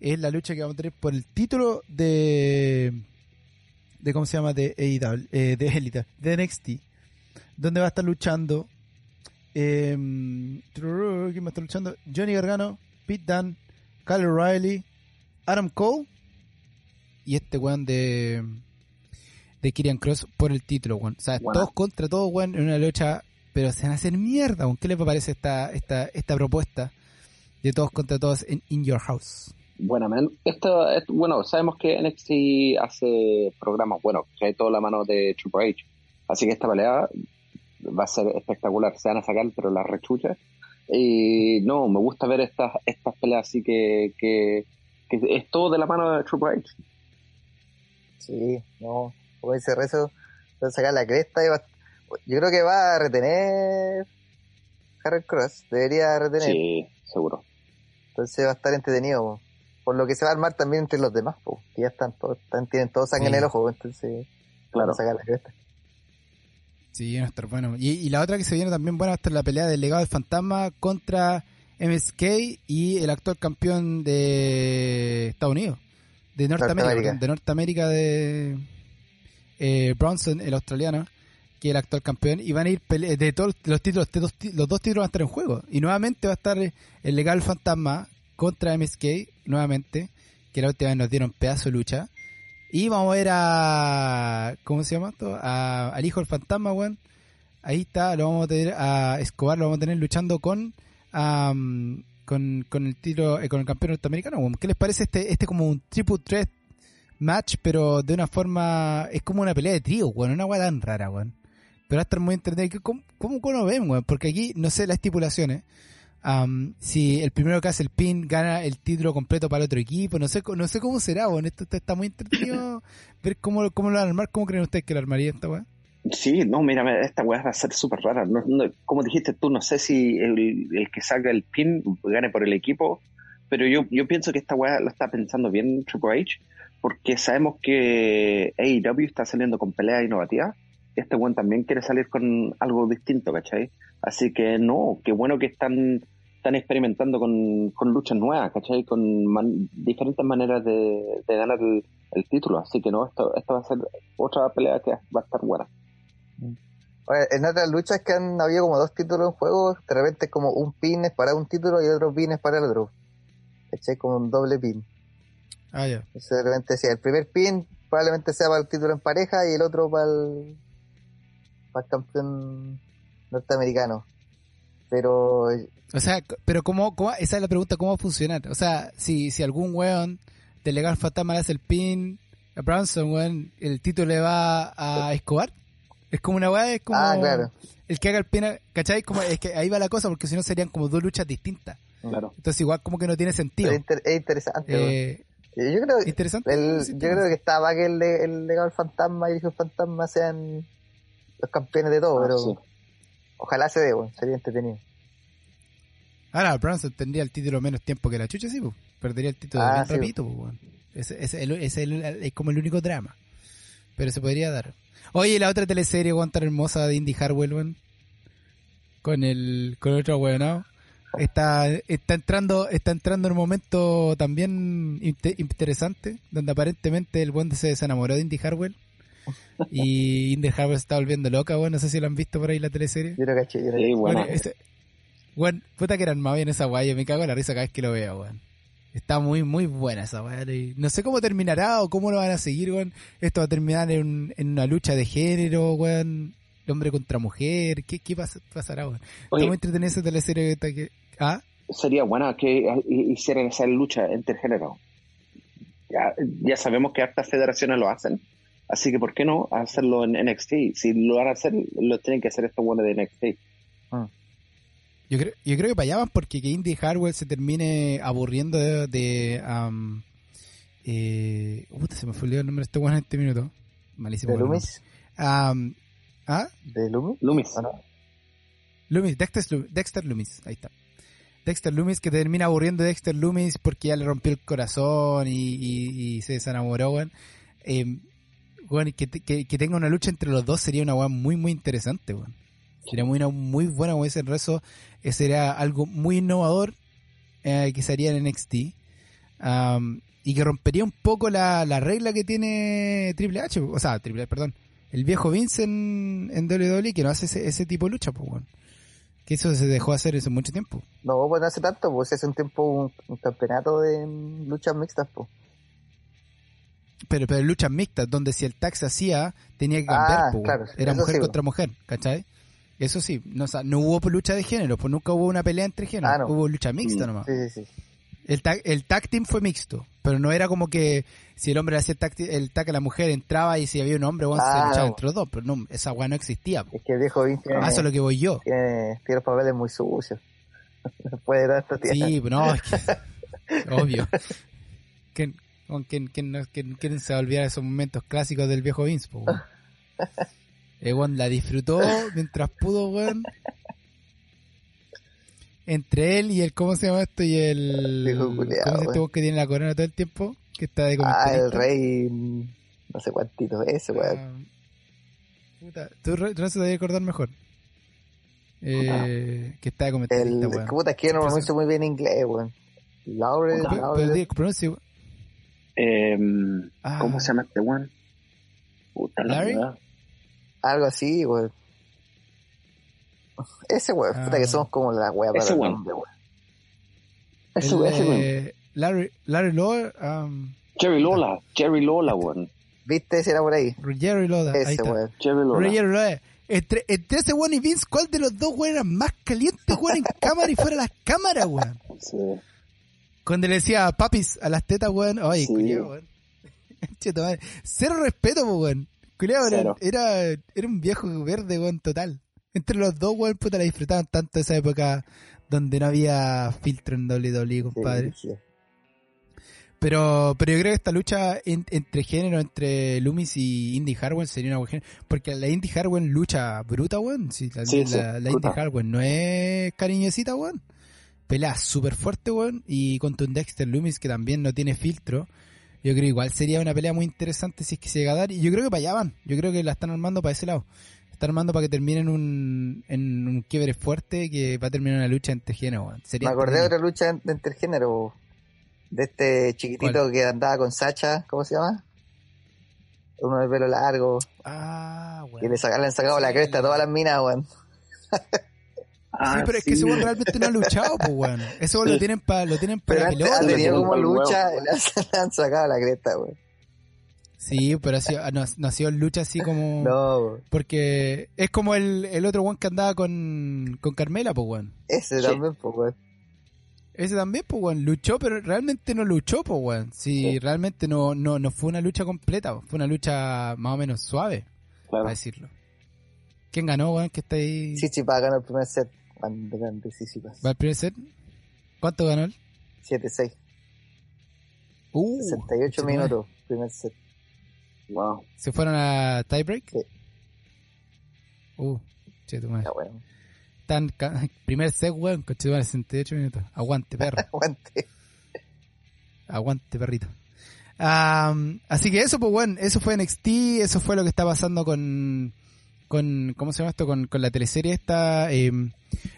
Speaker 1: Es la lucha que vamos a tener por el título de. De ¿Cómo se llama? De AEW, eh, de Elite, de NXT. Donde va a estar luchando. Eh, ¿Quién va a estar luchando? Johnny Gargano, Pete Dunne, Kyle O'Reilly, Adam Cole y este weón de de Kirian Cross por el título, weón. O sea, todos contra todos, weón, en una lucha, pero se van a hacer mierda, weón. ¿Qué les parece esta, esta, esta propuesta de todos contra todos en In Your House?
Speaker 3: Bueno, man, esto, esto- bueno, sabemos que NXT hace programas, bueno, que hay toda la mano de Triple H. Así que esta pelea va a ser espectacular. Se van a sacar, pero las rechuchas. Y no, me gusta ver estas, estas peleas así que, que, que es todo de la mano de Triple H.
Speaker 2: Sí, no, como dice Rezo, va a sacar la cresta y va, yo creo que va a retener Carol Cross. Debería retener.
Speaker 3: Sí, seguro.
Speaker 2: Entonces va a estar entretenido. Po. Por lo que se va a armar también entre los demás, po, que ya están todos, están, tienen todos sangre
Speaker 1: Sí.
Speaker 2: en el ojo, entonces
Speaker 3: Claro.
Speaker 2: sacar la cresta.
Speaker 1: Sí, a estar bueno. Y, y la otra que se viene también buena va a estar la pelea del legado del fantasma contra MSK y el actual campeón de Estados Unidos. De Norteamérica, de Norteamérica de eh, Bronson, el australiano, que es el actual campeón, y van a ir de todos los títulos, de dos los dos títulos van a estar en juego. Y nuevamente va a estar el legal fantasma contra MSK, nuevamente, que la última vez nos dieron pedazo de lucha. Y vamos a ver a. ¿Cómo se llama esto? A- al hijo del fantasma, weón. Ahí está, lo vamos a tener a Escobar, lo vamos a tener luchando con. am, con, con el tiro, eh, con el campeón norteamericano, weón. ¿Qué les parece este, este como un triple threat match, pero de una forma. Es como una pelea de trío, weón. Una weá tan rara, weón. Pero va a estar muy entretenido. ¿Cómo, cómo, cómo lo ven, weón? Porque aquí, no sé las estipulaciones. Am, si el primero que hace el pin gana el título completo para el otro equipo, no sé, no sé cómo será, weón. Esto, está muy entretenido *laughs* ver cómo, cómo lo van a armar. ¿Cómo creen ustedes que lo armaría esta weá?
Speaker 3: Sí, no, mira, esta weá va a ser súper rara. No, no- como dijiste tú, no sé si el, el que salga el pin gane por el equipo, pero yo, yo pienso que esta weá lo está pensando bien Triple H, porque sabemos que AEW está saliendo con peleas innovativas. Este weón también quiere salir con algo distinto, ¿cachai? Así que no, qué bueno que están, están experimentando con, con luchas nuevas, ¿cachai? Con man- diferentes maneras de, de ganar el, el título. Así que no, esto, esto va a ser otra pelea que va a estar buena.
Speaker 2: Oye, en otras luchas que han habido como dos títulos en juego, de repente es como un pin es para un título y otro pin es para el otro. ¿Cachai? Como un doble pin.
Speaker 1: Ah, ya.
Speaker 2: Entonces de repente decía, el primer pin probablemente sea para el título en pareja y el otro para el, para el campeón norteamericano. Pero
Speaker 1: O sea, pero cómo, cómo, esa es la pregunta, ¿cómo va a funcionar? O sea, si, si algún weón del legal fantasma le hace el pin a Bronson, weón, el título le va a Escobar. Es como una weá, es como
Speaker 2: Ah, claro.
Speaker 1: el que haga el pin, a- ¿cachai? Como, es que ahí va la cosa, porque si no serían como dos luchas distintas.
Speaker 3: Claro.
Speaker 1: Entonces igual como que no tiene sentido.
Speaker 2: es, inter- es interesante.
Speaker 1: Eh,
Speaker 2: yo creo que
Speaker 1: interesante.
Speaker 2: el-
Speaker 1: Sí,
Speaker 2: yo creo que está para que el, el legado del fantasma y el hijo del fantasma sean los campeones de todo,
Speaker 3: Ah,
Speaker 2: pero
Speaker 3: sí.
Speaker 2: ojalá se dé, weón, sería entretenido.
Speaker 1: Ahora, Bronson tendría el título menos tiempo que la chucha, sí, pues. Perdería el título
Speaker 2: Ah, sí.
Speaker 1: rapidito, pues, weón. Ese, ese- el- ese es, el- es como el único drama. Pero se podría dar. Oye, la otra teleserie, weón, tan hermosa de Indy Harwell, weón. Con el, con el otro weón, ¿no? Está, está entrando, está entrando en un momento también inte- interesante, donde aparentemente el weón se desenamoró de Indy Harwell. Y Indy Harwell se está volviendo loca, weón. No sé si lo han visto por ahí la teleserie.
Speaker 2: Yo lo caché, yo lo
Speaker 3: Sí,
Speaker 2: caché.
Speaker 3: bueno.
Speaker 1: Bueno, ese- weón, puta que eran más bien esa yo me cago en la risa cada vez que lo veo, weón. Está muy, muy buena esa weá. y No sé cómo terminará o cómo lo van a seguir, weón. Esto va a terminar en, en una lucha de género, weón. El hombre contra mujer. ¿Qué, qué pas- pasará, weón? Está
Speaker 3: Oye,
Speaker 1: muy entretenida esa teleserie que está. ¿Ah?
Speaker 3: sería buena que hicieran esa lucha intergénero. Ya, ya sabemos que hartas federaciones lo hacen, así que ¿por qué no hacerlo en NXT? Si lo van a hacer, lo tienen que hacer estos buenos de NXT.
Speaker 1: Yo creo, yo creo que para allá van porque que Indy Harwell se termine aburriendo de... de am, eh, puta, se me fue el nombre de este weón en este minuto. Malísimo.
Speaker 2: ¿De. Loomis?
Speaker 1: ¿Ah?
Speaker 2: ¿De Loomis?
Speaker 3: Loomis.
Speaker 2: ¿O no?
Speaker 1: Loomis, Dexter, Dexter Loomis, ahí está. Dexter Loomis que termina aburriendo de Dexter Loomis porque ya le rompió el corazón y, y- y se desenamoró, weón. Eh, weón, que, que, que tenga una lucha entre los dos sería una weón muy, muy interesante, weón. Sería muy, una- muy buena, el rezo. eh, sería algo muy innovador eh, que se haría en NXT. Am, y que rompería un poco la, la regla que tiene Triple H, o sea, Triple H, perdón. El viejo Vince en, en WWE que no hace ese, ese tipo de lucha, pues, weón. Que eso se dejó hacer hace mucho tiempo.
Speaker 2: No, pues no hace tanto, pues hace un tiempo un, un campeonato de luchas mixtas, pues.
Speaker 1: Pero, pero luchas mixtas, donde si el tag se hacía, tenía que cambiar,
Speaker 2: Ah,
Speaker 1: po, weón.
Speaker 2: claro,
Speaker 1: Era mujer
Speaker 2: sí,
Speaker 1: contra mujer, ¿cachai? Eso sí, no, o sea, no hubo lucha de género, pues nunca hubo una pelea entre géneros,
Speaker 2: Ah, no.
Speaker 1: hubo lucha mixta nomás.
Speaker 2: Sí, sí, sí.
Speaker 1: El tag, el tag team fue mixto, pero no era como que si el hombre hacía el tag, el tag a la mujer entraba y si había un hombre, bueno, se
Speaker 2: Ah,
Speaker 1: luchaba
Speaker 2: no.
Speaker 1: entre los dos, pero no, esa weá no existía. po.
Speaker 2: Es que el viejo Vince tiene,
Speaker 1: A eso es lo que voy yo.
Speaker 2: tiene, tiene los papeles muy sucios. No *laughs* puede dar esta tía.
Speaker 1: Sí, no, es que, obvio. *laughs* ¿Quién, con quién- quién se va a olvidar esos momentos clásicos del viejo Vince? Weón? *laughs* Eh, weón, la disfrutó mientras pudo, weón. entre él y el, ¿cómo se llama esto? Y el,
Speaker 2: Viejo culiao,
Speaker 1: ¿cómo se este
Speaker 2: weón.
Speaker 1: weón que tiene la corona todo el tiempo? Que está de
Speaker 2: Ah, el rey. No sé cuántito, ese, weón.
Speaker 1: Ah, puta, tú, Re- tú no se te debe acordar mejor. Eh, que está de
Speaker 2: El.
Speaker 1: comentarista, weón.
Speaker 2: Puta, es que yo no pronuncio muy bien inglés, weón. Laurel,
Speaker 3: Puta,
Speaker 1: Pero- pero
Speaker 2: Laurel.
Speaker 3: Em,
Speaker 1: Ah.
Speaker 3: ¿Cómo se llama este weón? Puta la
Speaker 1: ¿Larry?
Speaker 3: verdad.
Speaker 2: Algo así, weón. Ese weón,
Speaker 1: Ah.
Speaker 2: puta que somos como la wea para
Speaker 3: Ese
Speaker 2: el nombre, weón.
Speaker 3: Ese weón, ese weón.
Speaker 1: eh, Larry, Larry Lowe, um,
Speaker 3: Jerry Lola, Jerry Lola, weón.
Speaker 2: ¿Viste? Ese era por ahí.
Speaker 1: Jerry ahí
Speaker 2: Ese weón.
Speaker 3: Jerry Lola.
Speaker 1: Jerry Loda. Entre, entre ese weón y Vince, ¿cuál de los dos weón era más caliente, weón, en *laughs* cámara y fuera de las cámaras, weón?
Speaker 3: Sí.
Speaker 1: Cuando le decía papis a las tetas, weón, oye,
Speaker 3: Sí.
Speaker 1: culiao, weón. *laughs* Cheto, madre. Cero respeto, weón. Culiao, era, era, era un viejo verde, weón, total. Entre los dos, weón, puta, la disfrutaban tanto esa época donde no había filtro en WWE, compadre.
Speaker 2: sí.
Speaker 1: Pero, pero yo creo que esta lucha en- entre género, entre Loomis y Indy Harwen sería una buena. Porque la Indy Harwen lucha bruta, weón. Sí, la,
Speaker 3: Sí,
Speaker 1: la-
Speaker 3: sí,
Speaker 1: la Indy. Harwen no es cariñosita, weón. Pelea súper fuerte, weón. Y con un Dexter Loomis que también no tiene filtro. Yo creo igual sería una pelea muy interesante si es que se llega a dar. Y yo creo que para allá van. Yo creo que la están armando para ese lado. Están armando para que termine en un, en un quiebre fuerte que va a terminar una lucha entre género, weón. Sería
Speaker 2: Me acordé de otra lucha en- entre género. De este chiquitito
Speaker 1: ¿Cuál?
Speaker 2: que andaba con Sacha, ¿cómo se llama? Uno de pelo largo.
Speaker 1: Ah, weón.
Speaker 2: Que le, saca- le han sacado la cresta a todas las minas, weón. *laughs*
Speaker 3: Ah,
Speaker 1: sí, pero es que ese weón realmente no ha luchado, pues weón. Ese weón lo tienen para lo tienen para
Speaker 2: Pero
Speaker 1: la
Speaker 2: antes
Speaker 1: pelota.
Speaker 2: ha
Speaker 3: le
Speaker 2: tenido como
Speaker 3: pa'l huevo.
Speaker 2: lucha, *laughs* le han, le han sacado la cresta, weón.
Speaker 1: Sí, pero ha sido, no, no ha sido lucha así como
Speaker 2: No, weón.
Speaker 1: porque es como el, el otro weón que andaba con, con Carmela, pues weón.
Speaker 2: ese
Speaker 3: Sí.
Speaker 2: también, pues, weón.
Speaker 1: Ese también, pues weón, luchó, pero realmente no luchó, pues weón. Sí,
Speaker 3: Sí.
Speaker 1: realmente no, no, no fue una lucha completa, fue una lucha más o menos suave,
Speaker 3: Claro.
Speaker 1: para decirlo. ¿Quién ganó, weón? Que está ahí.
Speaker 2: Chichipa ganó el primer set. Grande, grande, Chichipas.
Speaker 1: ¿Va el primer set? ¿Cuánto ganó él?
Speaker 2: 7-6.
Speaker 1: Uh,
Speaker 2: 68
Speaker 1: conchetumare.
Speaker 2: minutos, primer set.
Speaker 3: Wow.
Speaker 1: ¿Se fueron a tiebreak?
Speaker 2: Sí.
Speaker 1: Uh, che, tu madre.
Speaker 2: Ya, weón.
Speaker 1: Tan primer set, weón, con 68 minutos. Aguante, *laughs* perro.
Speaker 2: Aguante.
Speaker 1: Aguante, perrito. Am, así que eso, pues, weón, eso fue NXT, eso fue lo que está pasando con, con ¿cómo se llama esto? Con, con la teleserie esta. em,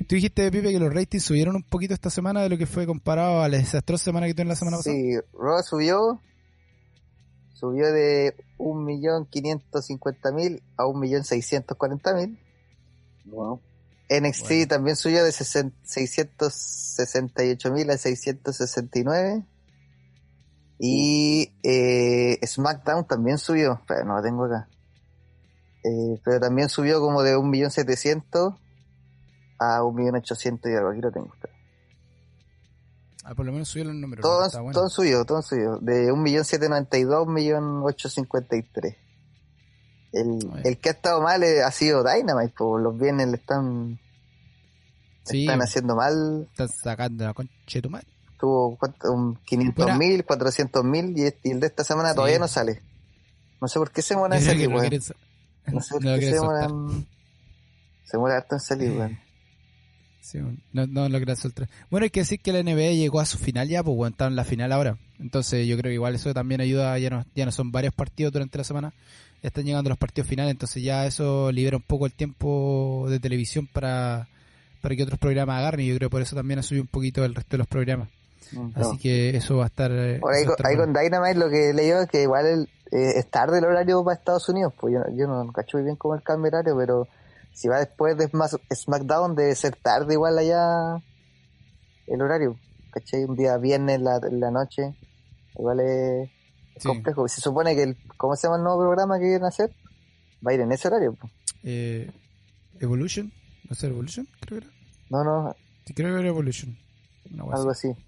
Speaker 1: Tú dijiste, Pipe, que los ratings subieron un poquito esta semana de lo que fue comparado a la desastrosa semana que tuve la semana pasada.
Speaker 2: Sí, Raw subió. Subió de 1.550.000 a 1.640.000.
Speaker 3: Wow.
Speaker 2: NXT
Speaker 1: Bueno.
Speaker 2: también subió de 60 668.000 a 669. Y eh, SmackDown también subió, pero no lo tengo acá. Eh, pero también subió como de 1.700.000 a 1.800.000 y algo. Aquí lo tengo.
Speaker 1: Ah, por lo menos subieron el número.
Speaker 2: Todo,
Speaker 1: está bueno.
Speaker 2: todo subió, todo subió. De 1.792 a 1.853. El, el que ha estado mal eh, ha sido Dynamite, pues los bienes le están,
Speaker 1: Sí.
Speaker 2: están haciendo mal.
Speaker 1: Están sacando la concha de tu madre.
Speaker 2: Tuvo un 500 mil, 400 mil y, este- y el de esta semana
Speaker 1: Sí.
Speaker 2: todavía no sale. No sé por qué se salir, weón. No sé por
Speaker 1: no lo
Speaker 2: qué se demoran. Se harto en salir, weón.
Speaker 1: Sí, no, no lo quería soltar. Bueno, hay que decir que la NBA llegó a su final ya, pues bueno, en la final ahora. Entonces yo creo que igual eso también ayuda, ya no, ya no son varios partidos durante la semana, ya están llegando los partidos finales, entonces ya eso libera un poco el tiempo de televisión para, para que otros programas agarren y yo creo que por eso también ha subido un poquito el resto de los programas.
Speaker 2: Mm.
Speaker 1: Así que eso va a estar... eh,
Speaker 2: Por ahí,
Speaker 1: eso va a
Speaker 2: con-
Speaker 1: estar
Speaker 2: ahí
Speaker 1: bueno.
Speaker 2: con Dynamite lo que leí es que igual el, eh, es tarde el horario para Estados Unidos, pues yo, yo no cacho muy bien cómo el cambio horario, pero si va después de Smack- SmackDown debe ser tarde igual allá el horario, ¿cachai? Un día viernes en la, la noche, igual es, es
Speaker 1: Sí.
Speaker 2: complejo. Se supone que el, ¿cómo se llama el nuevo programa que quieren hacer? Va a ir en ese horario, pues.
Speaker 1: Eh, Evolution, no sé, Evolution, creo que era.
Speaker 2: No, no,
Speaker 1: Sí, creo que era Evolution.
Speaker 2: Algo
Speaker 1: así.
Speaker 2: así.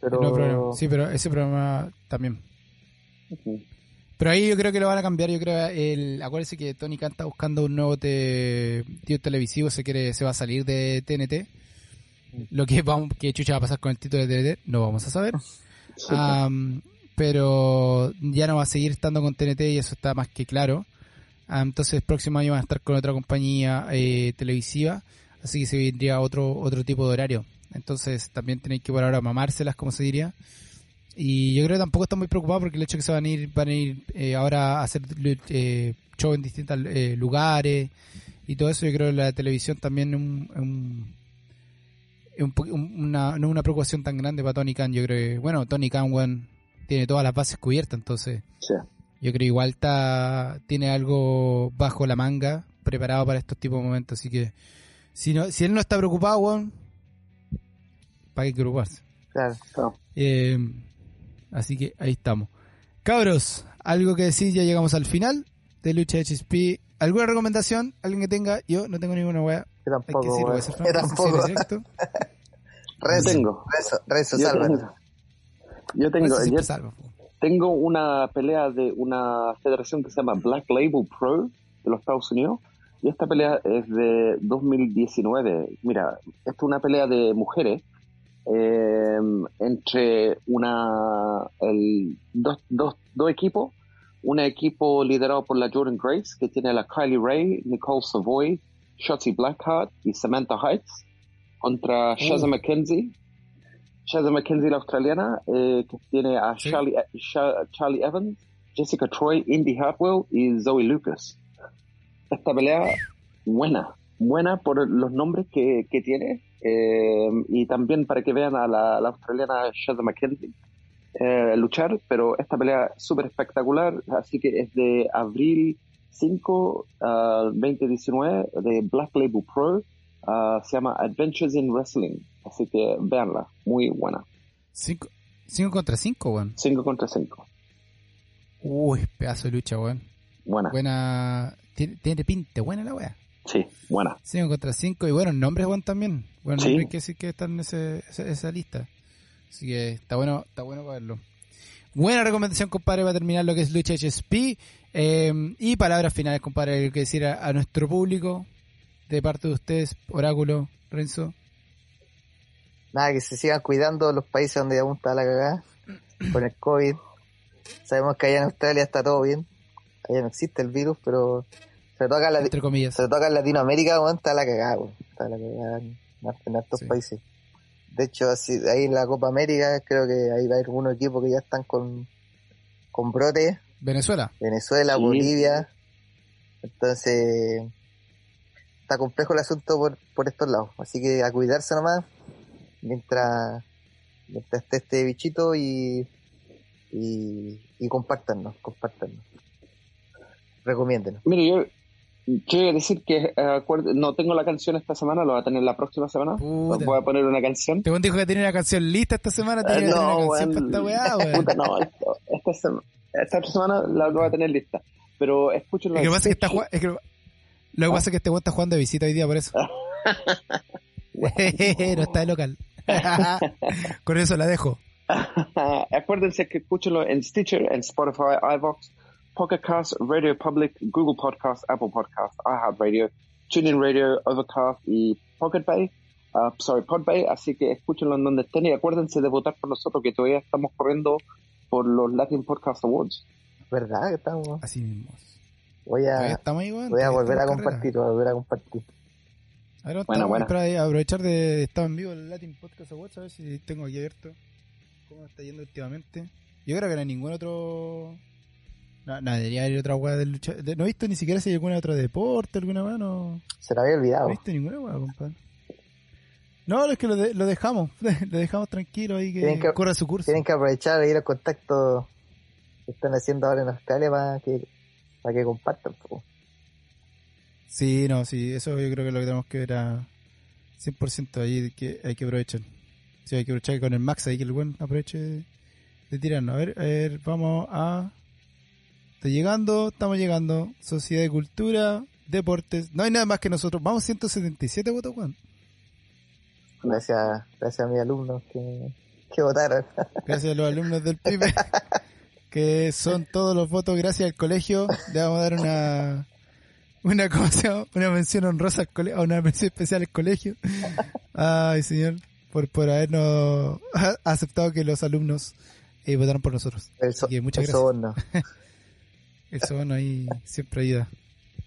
Speaker 2: Pero
Speaker 1: programa. Sí, pero ese programa también.
Speaker 3: Ujú.
Speaker 1: Pero ahí yo creo que lo van a cambiar. Yo creo el, acuérdense que Tony Khan está buscando un nuevo te- tío televisivo. Se quiere, se va a salir de TNT. Lo que vamos, que chucha va a pasar con el título de TNT, no vamos a saber. *laughs*
Speaker 3: Sí,
Speaker 1: Am, pero ya no va a seguir estando con TNT y eso está más que claro. Am, entonces próximo año van a estar con otra compañía eh, televisiva. Así que se vendría otro, otro tipo de horario. entonces también tienen que por ahora mamárselas, como se diría. Y yo creo que tampoco están muy preocupados porque el hecho de que se van a ir, van a ir eh, ahora a hacer eh, show en distintos eh, lugares y todo eso, yo creo que la televisión también es un, un- un una, no es una preocupación tan grande para Tony Khan. Yo creo que, bueno, Tony Khan, weón, tiene todas las bases cubiertas, entonces
Speaker 3: Sí.
Speaker 1: yo creo que igual está, tiene algo bajo la manga preparado para estos tipos de momentos. Así que si, no, si él no está preocupado, weón, ¿para qué preocuparse?
Speaker 2: Claro.
Speaker 3: Claro.
Speaker 1: Eh, así que ahí estamos. Cabros, algo que decir, ya llegamos al final de Lucha HSP. ¿Alguna recomendación? ¿Alguien que tenga? Yo no tengo ninguna weá.
Speaker 2: Yo
Speaker 1: Hay que
Speaker 2: tampoco,
Speaker 1: decirlo,
Speaker 2: tampoco. *laughs* Rezo,
Speaker 3: Tengo.
Speaker 2: rezo, rezo,
Speaker 3: Yo tengo, yo tengo, yo
Speaker 1: salva, po.
Speaker 3: tengo una pelea de una federación que se llama Black Label Pro de los Estados Unidos. Y esta pelea es de 2019. Mira, esta es una pelea de mujeres eh, entre una el, dos, dos, dos equipos. Un equipo liderado por la Jordan Grace, que tiene a la Kylie Ray, Nicole Savoy, Shotzi Blackheart y Samantha Heights, contra Shaza McKenzie. Shaza McKenzie, la australiana, eh, que tiene a
Speaker 1: Sí.
Speaker 3: Charlie, Sha- Charlie Evans, Jessica Troy, Indy Hartwell y Zoe Lucas. Esta pelea, buena, buena por los nombres que, que tiene eh, y también para que vean a la, la australiana Shaza McKenzie eh, luchar, pero esta pelea es súper espectacular, así que es de abril 5 al 2019 de Black Label Pro, ah, se llama Adventures in Wrestling, así que véanla, muy buena,
Speaker 1: Cinco, cinco contra cinco, weón.
Speaker 3: 5 contra 5,
Speaker 1: Uy, pedazo de lucha, weón.
Speaker 3: buena,
Speaker 1: Buena. Tiene, tiene pinte, buena la weá.
Speaker 3: sí, buena. 5
Speaker 1: contra 5 y buenos nombres, weón, también. Buenos
Speaker 3: Sí.
Speaker 1: nombres que sí que están en ese, esa, esa lista. Así que está bueno, está bueno verlo. Buena recomendación, compadre, para terminar lo que es Lucha HSP. Eh, y palabras finales, compadre, que decir a, a nuestro público, de parte de ustedes, Oráculo, Renzo.
Speaker 2: Nada, que se sigan cuidando los países donde aún está la cagada con el COVID. Sabemos que allá en Australia está todo bien. Allá no existe el virus, pero sobre todo acá en, Lati-
Speaker 1: Entre comillas.
Speaker 2: sobre todo acá en Latinoamérica está la cagada. weón. Está la cagada en, estos
Speaker 1: Sí.
Speaker 2: países. De hecho, así, ahí en la Copa América creo que ahí va a haber algunos equipos que ya están con, con brote.
Speaker 1: Venezuela.
Speaker 2: Venezuela,
Speaker 3: Sí.
Speaker 2: Bolivia. Entonces, está complejo el asunto por, por estos lados. Así que a cuidarse nomás mientras, mientras esté este bichito y, y, y compártanos, compártanos. Recomiéndenos.
Speaker 3: Mire, yo, yo iba a decir que eh, no tengo la canción esta semana, lo voy a tener la próxima semana,
Speaker 1: Puta.
Speaker 3: voy a poner una canción.
Speaker 1: Te dijo que tenía una canción lista esta semana, tenía
Speaker 3: no,
Speaker 1: una canción
Speaker 3: weón.
Speaker 1: para esta weá, weón.
Speaker 3: Puta, no, esto- esta, sema- esta otra semana la voy a tener lista. Pero escúchenlo.
Speaker 1: Es que lo que pasa es que está
Speaker 3: Stitcher.
Speaker 1: jugando, es que lo lo que pasa es que este weón está jugando de visita hoy día por eso. *laughs* *laughs* no está de local. *laughs* Con eso la dejo.
Speaker 3: Acuérdense que escúchenlo en Stitcher, en Spotify, iVox, Pocket Cast, Radio Public, Google Podcast, Apple Podcast, iHeartRadio, TuneIn Radio, Overcast y Pocket Bay. ah, sorry, Podbay, así que escúchenlo en donde estén y acuérdense de votar por nosotros que todavía estamos corriendo por los Latin Podcast Awards.
Speaker 2: ¿Verdad? Que estamos.
Speaker 1: Así mismo.
Speaker 2: Voy a,
Speaker 1: estamos ahí, weón.
Speaker 2: voy a volver a compartir,
Speaker 1: carrera.
Speaker 2: voy a volver a compartir.
Speaker 1: A ver,
Speaker 3: Buena,
Speaker 1: estamos-
Speaker 3: buena.
Speaker 1: espera ahí, aprovechar de estar en vivo el Latin Podcast Awards, a ver si tengo aquí abierto cómo está yendo últimamente. Yo creo que no hay ningún otro... No, no, debería haber otra weá de lucha. de- no he visto ni siquiera si hay alguna otro deporte, alguna weá, no...
Speaker 2: Se la había
Speaker 1: No
Speaker 2: olvidado.
Speaker 1: he visto ninguna weá, compadre. No, es que lo, de- lo dejamos, *laughs* lo dejamos tranquilo ahí que,
Speaker 2: que-
Speaker 1: corra su curso.
Speaker 2: Tienen que aprovechar de ir al contacto que están haciendo ahora en Australia para que, para que compartan. po.
Speaker 1: Sí, no, sí, eso yo creo que es lo que tenemos que ver a 100% ahí, que hay que aprovechar. Sí, hay que aprovechar con el Max ahí, que el buen aproveche de, de tirarnos. A ver, a ver, vamos a... Está llegando, estamos llegando. Sociedad de Cultura, Deportes. No hay nada más que nosotros. Vamos 177 votos, Juan.
Speaker 2: Gracias, gracias a mis alumnos que, que votaron.
Speaker 1: Gracias a los alumnos del *laughs* PIB, que son todos los votos gracias al colegio. Le vamos a dar una una ¿cómo se llama? una mención honrosa al colegio, una mención especial al colegio. Ay, señor, por, por habernos aceptado que los alumnos eh, votaron por nosotros.
Speaker 2: El, so-
Speaker 1: Así que muchas
Speaker 2: el
Speaker 1: gracias. *laughs* Eso bueno ahí siempre ayuda.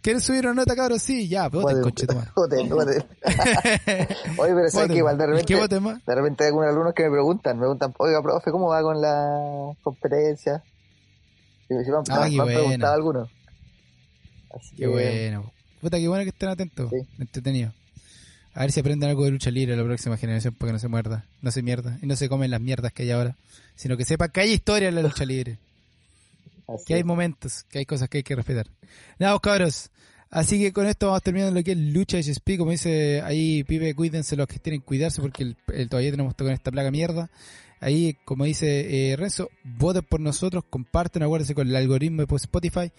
Speaker 1: ¿Quieres subir una nota, cabrón? Sí, ya, voten, madre.
Speaker 2: voten, voten. *laughs* Oye, pero sabes que igual de
Speaker 1: ¿y
Speaker 2: repente,
Speaker 1: ¿Qué voten más?
Speaker 2: de repente hay algunos alumnos que me preguntan, me preguntan, oiga, profe, ¿cómo va con la competencia? Y me, me
Speaker 1: Ah,
Speaker 2: me
Speaker 1: qué
Speaker 2: han preguntado algunos. Así
Speaker 1: Qué
Speaker 2: que,
Speaker 1: bueno. Puta, qué bueno que estén atentos.
Speaker 2: Sí.
Speaker 1: Entretenido. A ver si aprenden algo de lucha libre la próxima generación para que no se muerda. No se mierda. Y no se comen las mierdas que hay ahora. Sino que sepa que hay historia en la lucha libre.
Speaker 2: Así
Speaker 1: Que hay momentos, que hay cosas que hay que respetar. Nada, vos, cabros. Así que con esto vamos terminando lo que es lucha HSP. Como dice ahí Pipe, cuídense los que tienen que cuidarse porque el, el- todavía tenemos con esta plaga mierda. Ahí, como dice eh, Renzo, voten por nosotros, comparten, acuérdense con el algoritmo de Spotify.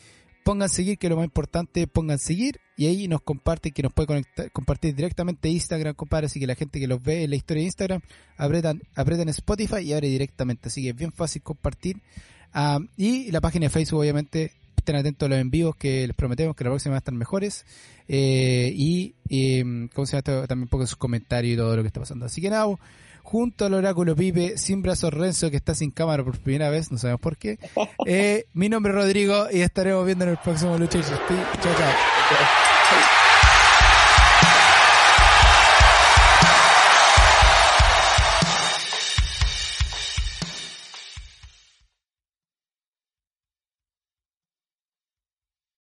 Speaker 1: Pongan seguir, que es lo más importante, pongan seguir y ahí nos comparten, que nos puede conectar, compartir directamente Instagram, compadre, así que la gente que los ve en la historia de Instagram, apretan, apretan Spotify y abre directamente, así que es bien fácil compartir. Ah, y la página de Facebook, obviamente, estén atentos a los envíos que les prometemos que la próxima va a estar mejores. Eh, y, eh, ¿cómo se llama? También pongan sus comentarios y todo lo que está pasando. Así que nada, junto al oráculo Pipe, sin brazos Renzo, que está sin cámara por primera vez, no sabemos por qué. Eh, mi nombre es Rodrigo y estaremos viendo en el próximo Lucha HSP. Chao, chao. *laughs*